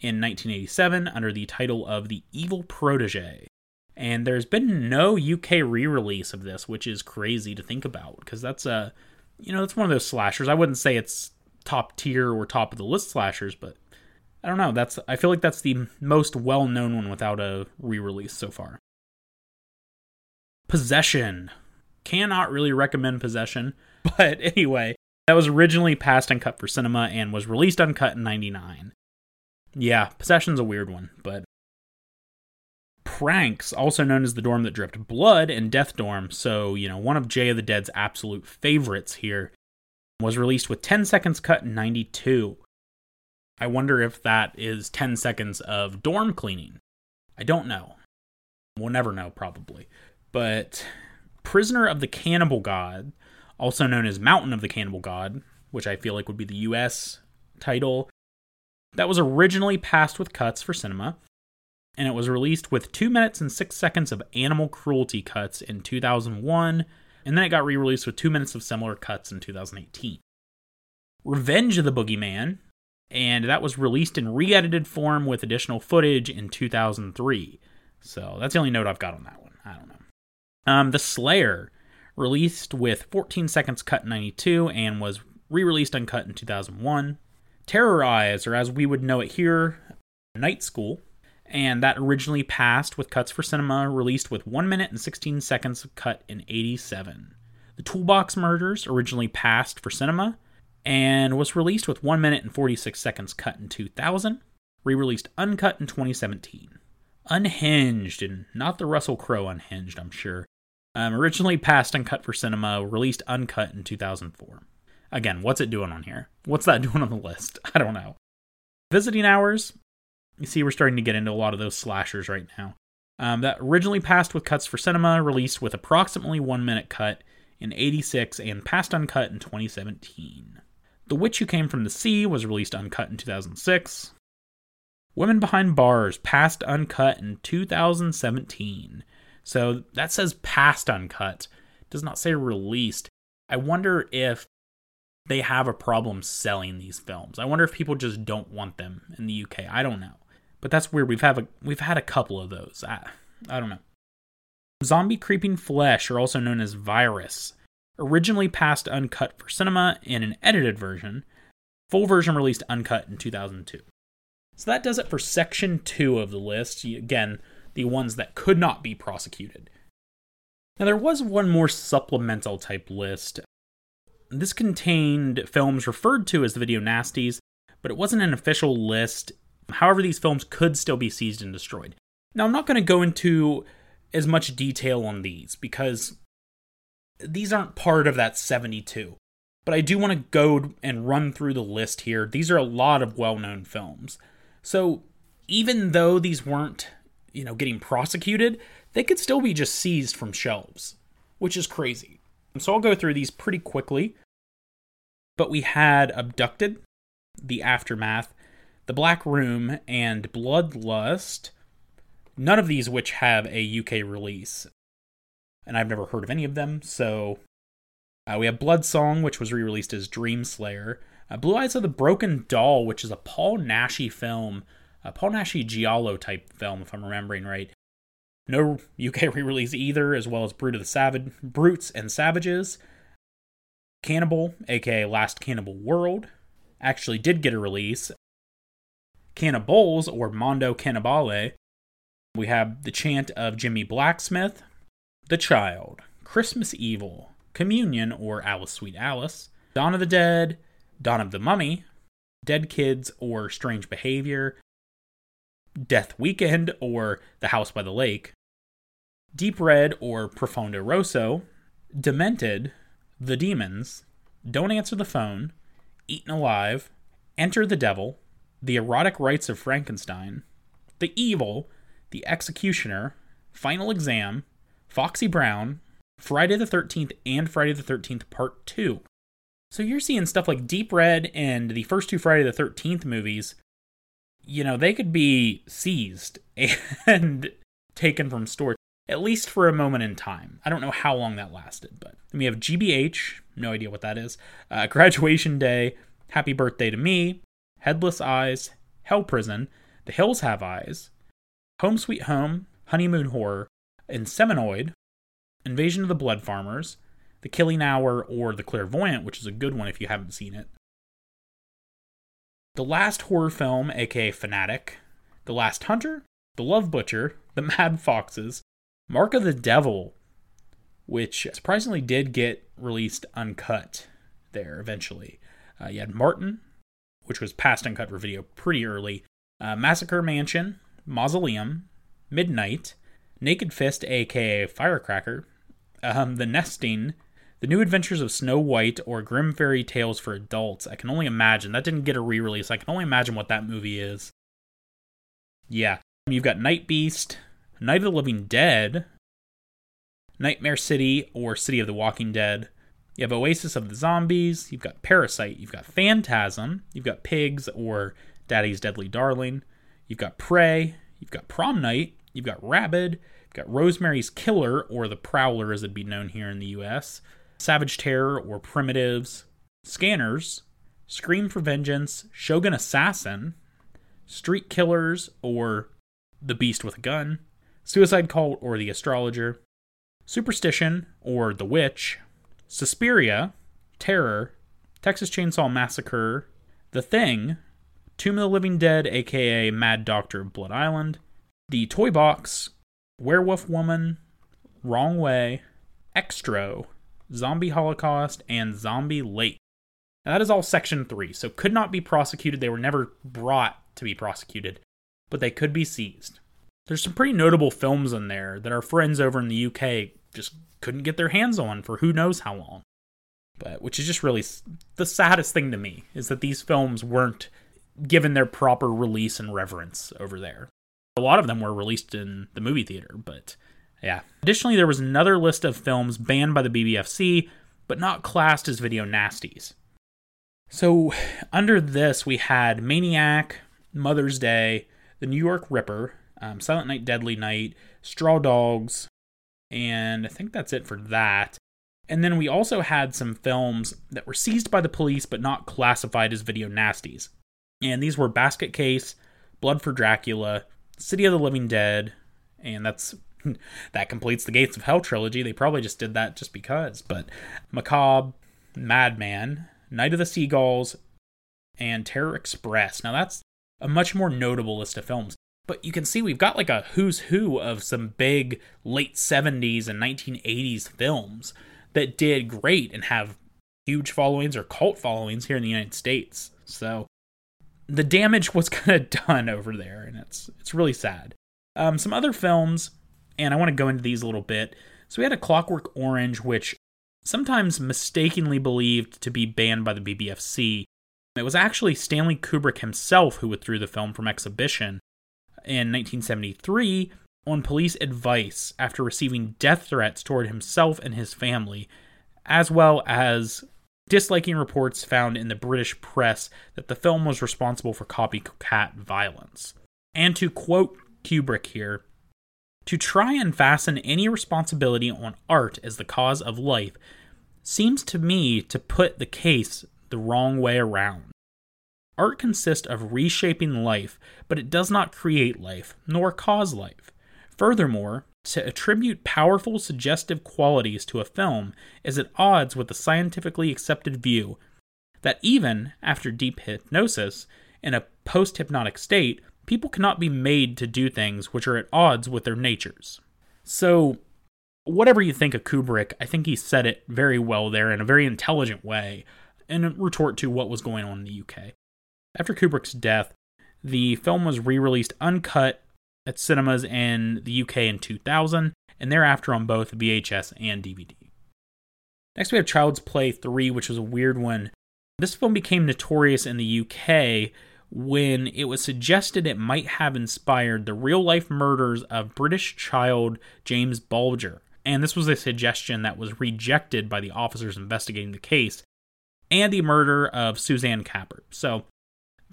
in 1987 under the title of The Evil Protege and there's been no UK re-release of this, which is crazy to think about because that's a, you know, that's one of those slashers. I wouldn't say it's top tier or top of the list slashers, but I don't know. That's I feel like that's the most well-known one without a re-release so far. Possession. Cannot really recommend Possession, [laughs] but anyway, that was originally passed and cut for cinema and was released uncut in 99. Yeah, Possession's a weird one, but Pranks, also known as The Dorm That Dripped Blood and Death Dorm, so, you know, one of Jay of the Dead's absolute favorites here, was released with 10 seconds cut in 92. I wonder if that is 10 seconds of dorm cleaning. I don't know. We'll never know, probably. But Prisoner of the Cannibal God, also known as Mountain of the Cannibal God, which I feel like would be the US title, that was originally passed with cuts for cinema and it was released with 2 minutes and 6 seconds of animal cruelty cuts in 2001, and then it got re released with 2 minutes of similar cuts in 2018. Revenge of the Boogeyman, and that was released in re edited form with additional footage in 2003. So that's the only note I've got on that one. I don't know. Um, the Slayer, released with 14 seconds cut in 92 and was re released uncut in 2001. Terrorize, or as we would know it here, Night School, and that originally passed with cuts for cinema, released with 1 minute and 16 seconds of cut in 87. The Toolbox Murders originally passed for cinema and was released with 1 minute and 46 seconds cut in 2000, re released uncut in 2017. Unhinged, and not the Russell Crowe Unhinged, I'm sure. Um, originally passed uncut for cinema, released uncut in 2004. Again, what's it doing on here? What's that [laughs] doing on the list? I don't know. Visiting hours you see, we're starting to get into a lot of those slashers right now. Um, that originally passed with cuts for cinema, released with approximately one minute cut in 86 and passed uncut in 2017. The Witch Who Came from the Sea was released uncut in 2006. Women Behind Bars passed uncut in 2017. So that says passed uncut, it does not say released. I wonder if they have a problem selling these films. I wonder if people just don't want them in the UK. I don't know. But that's weird. We've had a we've had a couple of those. I, I don't know. Zombie Creeping Flesh, or also known as Virus, originally passed uncut for cinema in an edited version. Full version released uncut in 2002. So that does it for section 2 of the list. Again, the ones that could not be prosecuted. Now there was one more supplemental type list this contained films referred to as the video nasties, but it wasn't an official list. However, these films could still be seized and destroyed. Now, I'm not going to go into as much detail on these because these aren't part of that 72. But I do want to go and run through the list here. These are a lot of well known films. So even though these weren't, you know, getting prosecuted, they could still be just seized from shelves, which is crazy. So I'll go through these pretty quickly. But we had Abducted, The Aftermath, The Black Room, and Bloodlust. None of these which have a UK release. And I've never heard of any of them, so uh, we have Blood Song, which was re-released as Dream Slayer. Uh, Blue Eyes of the Broken Doll, which is a Paul Naschy film, a Paul Naschy Giallo type film, if I'm remembering right. No UK [laughs] re-release either, as well as Brute of the Savage, Brutes and Savages. Cannibal, aka Last Cannibal World, actually did get a release. Cannibals, or Mondo Cannibale. We have The Chant of Jimmy Blacksmith, The Child, Christmas Evil, Communion, or Alice Sweet Alice, Dawn of the Dead, Dawn of the Mummy, Dead Kids, or Strange Behavior, Death Weekend or The House by the Lake, Deep Red or Profondo Rosso, Demented, The Demons, Don't Answer the Phone, Eaten Alive, Enter the Devil, The Erotic Rites of Frankenstein, The Evil, The Executioner, Final Exam, Foxy Brown, Friday the 13th, and Friday the 13th Part 2. So you're seeing stuff like Deep Red and the first two Friday the 13th movies you know, they could be seized [laughs] and taken from stores, at least for a moment in time. I don't know how long that lasted, but we have GBH, no idea what that is, uh, [laughs] Graduation Day, Happy Birthday to Me, Headless Eyes, Hell Prison, The Hills Have Eyes, Home Sweet Home, Honeymoon Horror, Inseminoid, Invasion of the Blood Farmers, The Killing Hour, or The Clairvoyant, which is a good one if you haven't seen it. The Last Horror Film, aka Fanatic, The Last Hunter, The Love Butcher, The Mad Foxes, Mark of the Devil, which surprisingly did get released uncut there eventually. Uh, you had Martin, which was passed uncut for video pretty early, uh, Massacre Mansion, Mausoleum, Midnight, Naked Fist, aka Firecracker, um, The Nesting, the New Adventures of Snow White or Grim Fairy Tales for Adults. I can only imagine. That didn't get a re release. I can only imagine what that movie is. Yeah. You've got Night Beast, Night of the Living Dead, Nightmare City or City of the Walking Dead. You have Oasis of the Zombies. You've got Parasite. You've got Phantasm. You've got Pigs or Daddy's Deadly Darling. You've got Prey. You've got Prom Night. You've got Rabid. You've got Rosemary's Killer or The Prowler as it'd be known here in the US. Savage Terror or Primitives, Scanners, Scream for Vengeance, Shogun Assassin, Street Killers or The Beast with a Gun, Suicide Cult or The Astrologer, Superstition or The Witch, Suspiria, Terror, Texas Chainsaw Massacre, The Thing, Tomb of the Living Dead, aka Mad Doctor of Blood Island, The Toy Box, Werewolf Woman, Wrong Way, Xtro, Zombie Holocaust, and Zombie Lake. Now, that is all Section 3, so could not be prosecuted. They were never brought to be prosecuted, but they could be seized. There's some pretty notable films in there that our friends over in the UK just couldn't get their hands on for who knows how long. But which is just really the saddest thing to me is that these films weren't given their proper release and reverence over there. A lot of them were released in the movie theater, but Yeah. Additionally, there was another list of films banned by the BBFC, but not classed as video nasties. So, under this, we had Maniac, Mother's Day, The New York Ripper, um, Silent Night, Deadly Night, Straw Dogs, and I think that's it for that. And then we also had some films that were seized by the police but not classified as video nasties. And these were Basket Case, Blood for Dracula, City of the Living Dead, and that's [laughs] that completes the Gates of Hell trilogy. They probably just did that just because. But Macabre, Madman, Night of the Seagulls, and Terror Express. Now that's a much more notable list of films. But you can see we've got like a who's who of some big late 70s and 1980s films that did great and have huge followings or cult followings here in the United States. So the damage was [laughs] kind of done over there, and it's it's really sad. Um, some other films, and I want to go into these a little bit. So we had a Clockwork Orange, which sometimes mistakenly believed to be banned by the BBFC. It was actually Stanley Kubrick himself who withdrew the film from exhibition in 1973 on police advice after receiving death threats toward himself and his family, as well as disliking reports found in the British press that the film was responsible for copycat violence. And to quote Kubrick here, to try and fasten any responsibility on art as the cause of life seems to me to put the case the wrong way around. Art consists of reshaping life, but it does not create life, nor cause life. Furthermore, to attribute powerful suggestive qualities to a film is at odds with the scientifically accepted view that even after deep hypnosis, in a post hypnotic state, people cannot be made to do things which are at odds with their natures. So, whatever you think of Kubrick, I think he said it very well there in a very intelligent way in a retort to what was going on in the UK. After Kubrick's death, the film was re released uncut at cinemas in the UK in 2000, and thereafter on both VHS and DVD. Next, we have Child's Play 3, which was a weird one. This film became notorious in the UK when it was suggested it might have inspired the real life murders of British child James Bulger. And this was a suggestion that was rejected by the officers investigating the case and the murder of Suzanne Capper. So,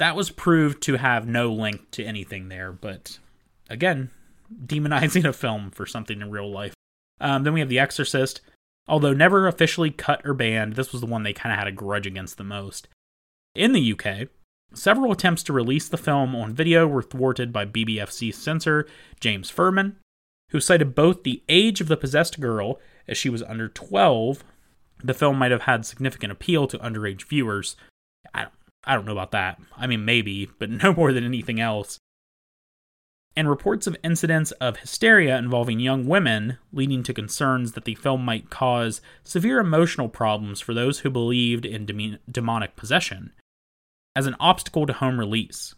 that was proved to have no link to anything there, but again, demonizing [laughs] a film for something in real life. Um, then we have The Exorcist. Although never officially cut or banned, this was the one they kind of had a grudge against the most. In the UK, several attempts to release the film on video were thwarted by BBFC censor James Ferman, who cited both the age of the possessed girl, as she was under 12. The film might have had significant appeal to underage viewers. I don't I don't know about that. I mean, maybe, but [laughs] no more than anything else. And reports of incidents of hysteria involving young women, leading to concerns that the film might cause severe emotional problems for those who believed in dem- demonic possession, as an obstacle to home release.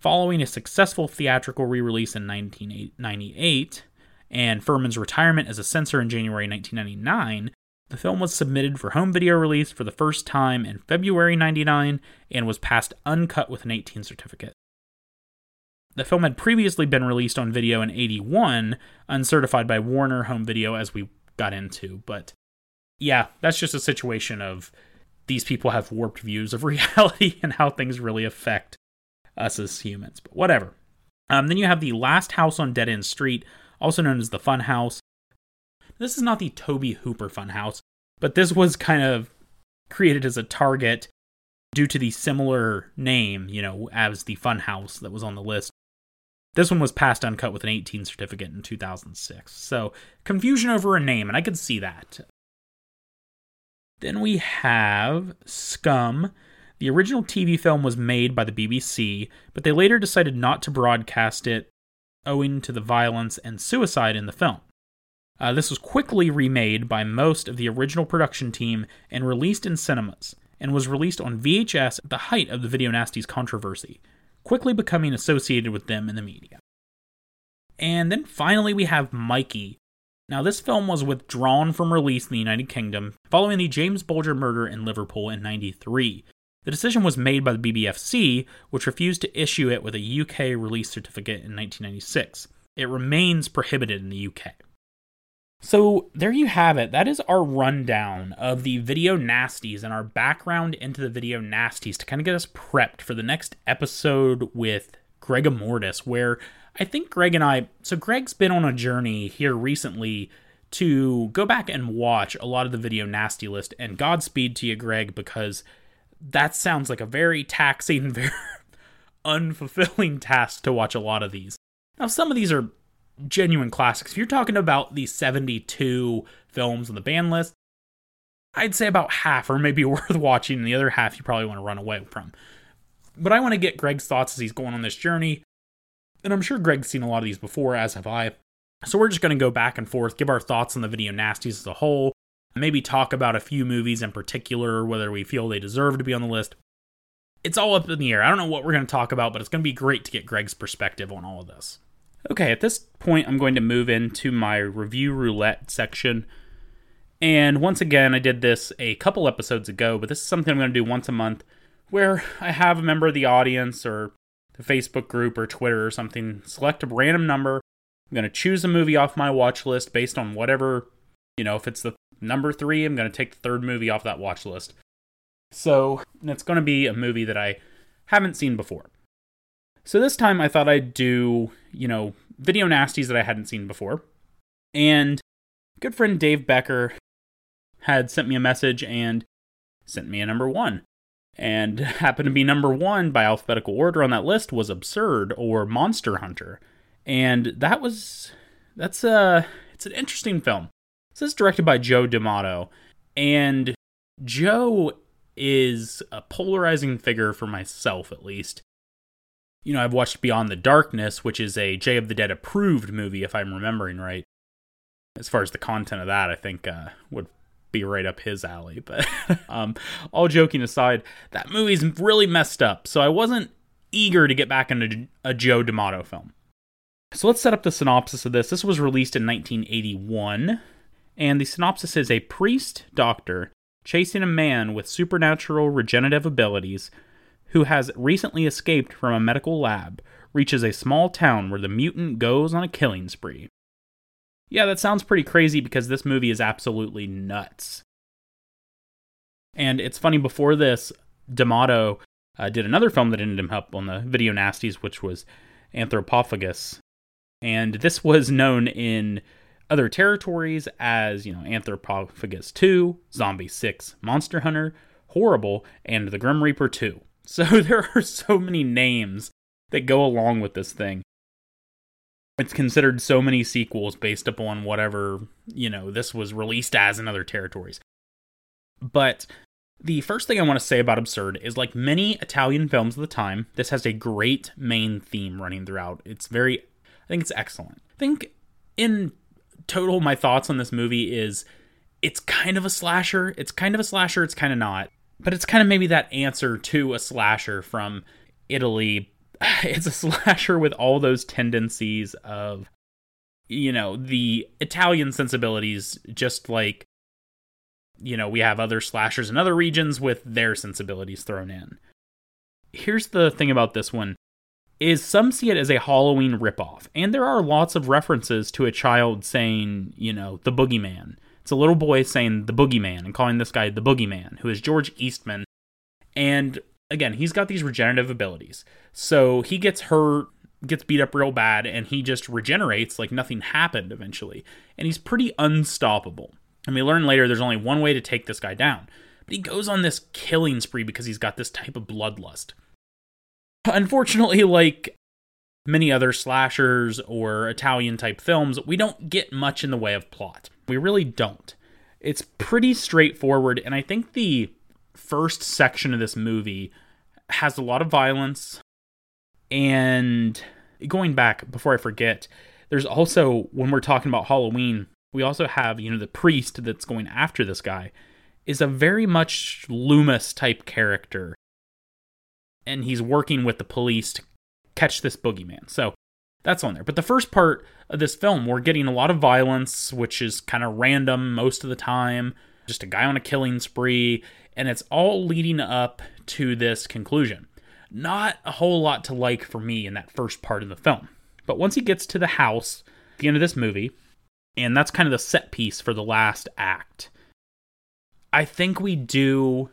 Following a successful theatrical re release in 1998 and Ferman's retirement as a censor in January 1999, the film was submitted for home video release for the first time in February 99 and was passed uncut with an 18 certificate. The film had previously been released on video in 81, uncertified by Warner Home Video as we got into, but yeah, that's just a situation of these people have warped views of [laughs] reality and how things really affect us as humans, but whatever. Um, then you have The Last House on Dead End Street, also known as The Fun House, this is not the Tobe Hooper Funhouse, but this was kind of created as a target due to the similar name, you know, as the Funhouse that was on the list. This one was passed uncut with an 18 certificate in 2006. So, confusion over a name, and I could see that. Then we have Scum. The original TV film was made by the BBC, but they later decided not to broadcast it owing to the violence and suicide in the film. Uh, this was quickly remade by most of the original production team and released in cinemas, and was released on VHS at the height of the Video Nasties controversy, quickly becoming associated with them in the media. And then finally, we have Mikey. Now, this film was withdrawn from release in the United Kingdom following the James Bulger murder in Liverpool in 93. The decision was made by the BBFC, which refused to issue it with a UK release certificate in 1996. It remains prohibited in the UK. So there you have it. That is our rundown of the video nasties and our background into the video nasties to kind of get us prepped for the next episode with Greg Mortis, where I think Greg and I. So Greg's been on a journey here recently to go back and watch a lot of the video nasty list. And Godspeed to you, Greg, because that sounds like a very taxing, [laughs] very unfulfilling task to watch a lot of these. Now, some of these are genuine classics. If you're talking about the 72 films on the ban list, I'd say about half are maybe [laughs] worth watching, and the other half you probably want to run away from. But I want to get Greg's thoughts as he's going on this journey. And I'm sure Greg's seen a lot of these before, as have I. So we're just going to go back and forth, give our thoughts on the video nasties as a whole, maybe talk about a few movies in particular, whether we feel they deserve to be on the list. It's all up in the air. I don't know what we're going to talk about, but it's going to be great to get Greg's perspective on all of this. Okay, at this point, I'm going to move into my review roulette section. And once again, I did this a couple episodes ago, but this is something I'm going to do once a month where I have a member of the audience or the Facebook group or Twitter or something select a random number. I'm going to choose a movie off my watch list based on whatever, you know, if it's the number three, I'm going to take the third movie off that watch list. So it's going to be a movie that I haven't seen before. So this time I thought I'd do, you know, video nasties that I hadn't seen before. And good friend Dave Becker had sent me a message and sent me a number one. And [laughs] happened to be number one by alphabetical order on that list was Absurd or Monster Hunter. And that was that's a it's an interesting film. This is directed by Joe D'Amato. And Joe is a polarizing figure for myself at least you know, I've watched Beyond the Darkness, which is a Jay of the Dead approved movie, if I'm remembering right. As far as the content of that, I think uh, would be right up his alley. [laughs] But um, all joking aside, that movie's really messed up. So I wasn't eager to get back into a Joe D'Amato film. So let's set up the synopsis of this. This was released in 1981, and the synopsis is a priest doctor chasing a man with supernatural regenerative abilities who has recently escaped from a medical lab, reaches a small town where the mutant goes on a killing spree. Yeah, that sounds pretty crazy because this movie is absolutely nuts. And it's funny, before this, D'Amato uh, did another film that ended him up on the video nasties, which was Anthropophagus. And this was known in other territories as, you know, Anthropophagus 2, Zombie 6, Monster Hunter, Horrible, and The Grim Reaper 2. [laughs] So there are so many names that go along with this thing. It's considered so many sequels based upon whatever, you know, this was released as in other territories. But the first thing I want to say about Absurd is like many Italian films of the time, this has a great main theme running throughout. It's very, I think it's excellent. I think in total, my thoughts on this movie is it's kind of a slasher. It's kind of a slasher, it's kind of not but it's kind of maybe that answer to a slasher from Italy. [sighs] It's a slasher with all those tendencies of, you know, the Italian sensibilities, just like, you know, we have other slashers in other regions with their sensibilities thrown in. Here's the thing about this one is some see it as a Halloween ripoff, and there are lots of references to a child saying, you know, the boogeyman it's a little boy saying the boogeyman and calling this guy the boogeyman, who is George Eastman. And again, he's got these regenerative abilities. So he gets hurt, gets beat up real bad, and he just regenerates like nothing happened eventually. And he's pretty unstoppable. And we learn later there's only one way to take this guy down. But he goes on this killing spree because he's got this type of bloodlust. Unfortunately, like many other slashers or Italian type films, we don't get much in the way of plot. We really don't. It's pretty straightforward, and I think the first section of this movie has a lot of violence. And going back, before I forget, there's also, when we're talking about Halloween, we also have, you know, the priest that's going after this guy is a very much Loomis type character. And he's working with the police to catch this boogeyman. So that's on there. But the first part of this film, we're getting a lot of violence, which is kind of random most of the time. Just a guy on a killing spree, and it's all leading up to this conclusion. Not a whole lot to like for me in that first part of the film. But once he gets to the house, at the end of this movie, And that's kind of the set piece for the last act. I think we do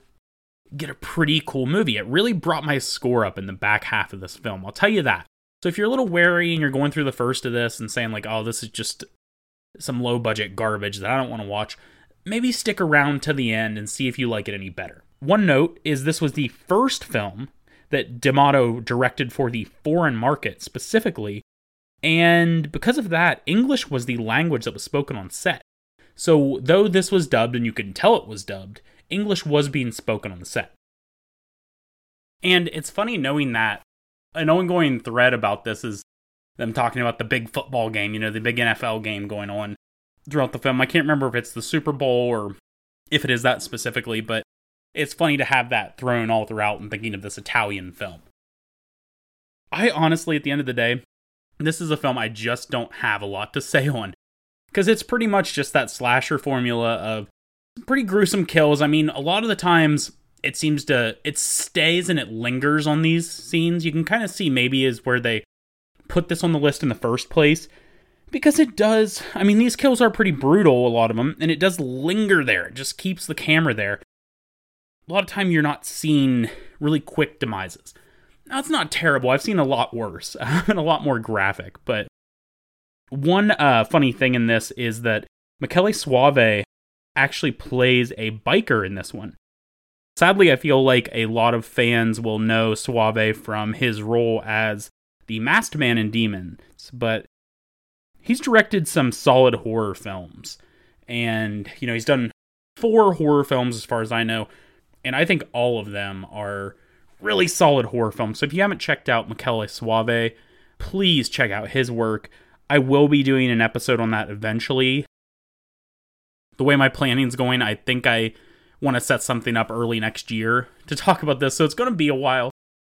get a pretty cool movie. It really brought my score up in the back half of this film. I'll tell you that. So if you're a little wary and you're going through the first of this and saying like, "Oh, this is just some low budget garbage that I don't want to watch," maybe stick around to the end and see if you like it any better. One note is this was the first film that D'Amato directed for the foreign market specifically, and because of that, English was the language that was spoken on set. So, though this was dubbed and you can tell it was dubbed, English was being spoken on the set. And it's funny knowing that an ongoing thread about this is them talking about the big football game, you know, the big NFL game going on throughout the film. I can't remember if it's the Super Bowl or if it is that specifically, but it's funny to have that thrown all throughout and thinking of this Italian film. I honestly, at the end of the day, this is a film I just don't have a lot to say on. Because it's pretty much just that slasher formula of pretty gruesome kills. I mean, a lot of the times it seems to it stays and it lingers on these scenes. You can kind of see maybe is where they put this on the list in the first place because it does. I mean, these kills are pretty brutal, a lot of them, and it does linger there. It just keeps the camera there. A lot of time you're not seeing really quick demises. Now, it's not terrible. I've seen a lot worse [laughs] and a lot more graphic, but one uh, funny thing in this is that Michele Soavi actually plays a biker in this one. Sadly, I feel like a lot of fans will know Soavi from his role as the masked man in Demons, but he's directed some solid horror films. And, you know, he's done four horror films as far as I know, and I think all of them are really solid horror films. So if you haven't checked out Michele Soavi, please check out his work. I will be doing an episode on that eventually. The way my planning's going, I think I want to set something up early next year to talk about this, so it's going to be a while.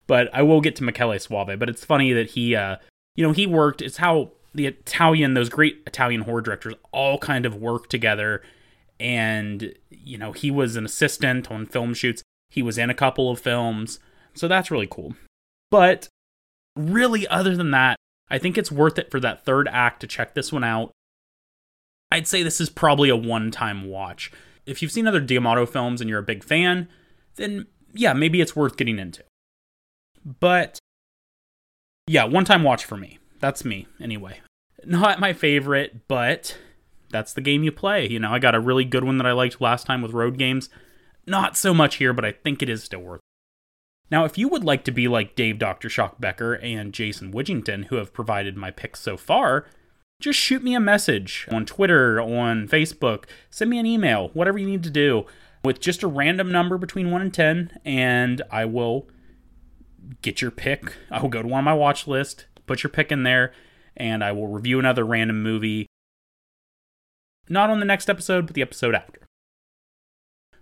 But I will get to Michele Soavi. But it's funny that he, uh, you know, he worked. It's how the Italian, those great Italian horror directors, all kind of work together. And you know, he was an assistant on film shoots. He was in a couple of films. So that's really cool. But really, other than that, I think it's worth it for that third act to check this one out. I'd say this is probably a one time watch. If you've seen other D'Amato films and you're a big fan, then yeah, maybe it's worth getting into. But yeah, one time watch for me. That's me, anyway. Not my favorite, but that's the game you play. You know, I got a really good one that I liked last time with road games. Not so much here, but I think it is still worth now, if you would like to be like Dave Dr. Shock Becker and Jason Widgington, who have provided my picks so far, just shoot me a message on Twitter, on Facebook, send me an email, whatever you need to do, with just a random number between 1 and 10, and I will get your pick. I will go to one of my watch list, put your pick in there, and I will review another random movie. Not on the next episode, but the episode after.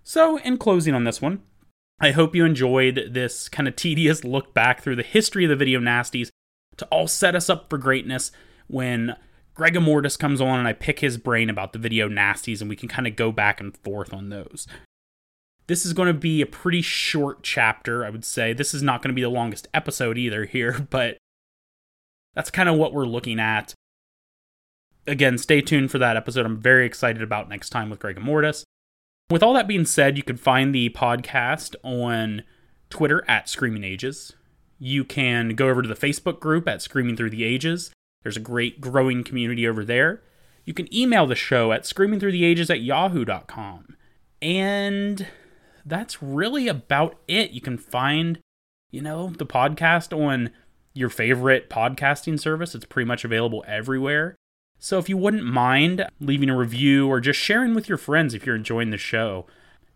So, in closing on this one, I hope you enjoyed this kind of tedious look back through the history of the video nasties to all set us up for greatness when Greg Immortus comes on and I pick his brain about the video nasties and we can kind of go back and forth on those. This is going to be a pretty short chapter, I would say. This is not going to be the longest episode either here, [laughs] but that's kind of what we're looking at. Again, stay tuned for that episode. I'm very excited about next time with Greg Immortus. With all that being said, you can find the podcast on Twitter at Screaming Ages. You can go over to the Facebook group at Screaming Through the Ages. There's a great growing community over there. You can email the show at screamingthroughtheages at yahoo.com. And that's really about it. You can find, you know, the podcast on your favorite podcasting service. It's pretty much available everywhere. So if you wouldn't mind leaving a review or just sharing with your friends if you're enjoying the show,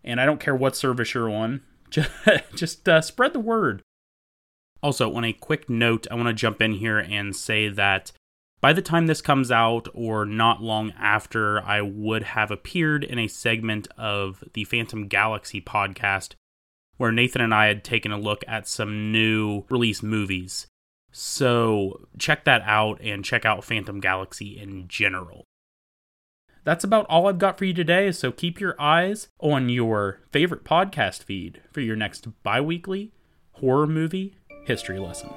and I don't care what service you're on, [laughs] just, uh, spread the word. Also, on a quick note, I want to jump in here and say that by the time this comes out, or not long after, I would have appeared in a segment of the Phantom Galaxy podcast where Nathan and I had taken a look at some new release movies. So check that out and check out Phantom Galaxy in general. That's about all I've got for you today, so keep your eyes on your favorite podcast feed for your next bi weekly horror movie history lesson.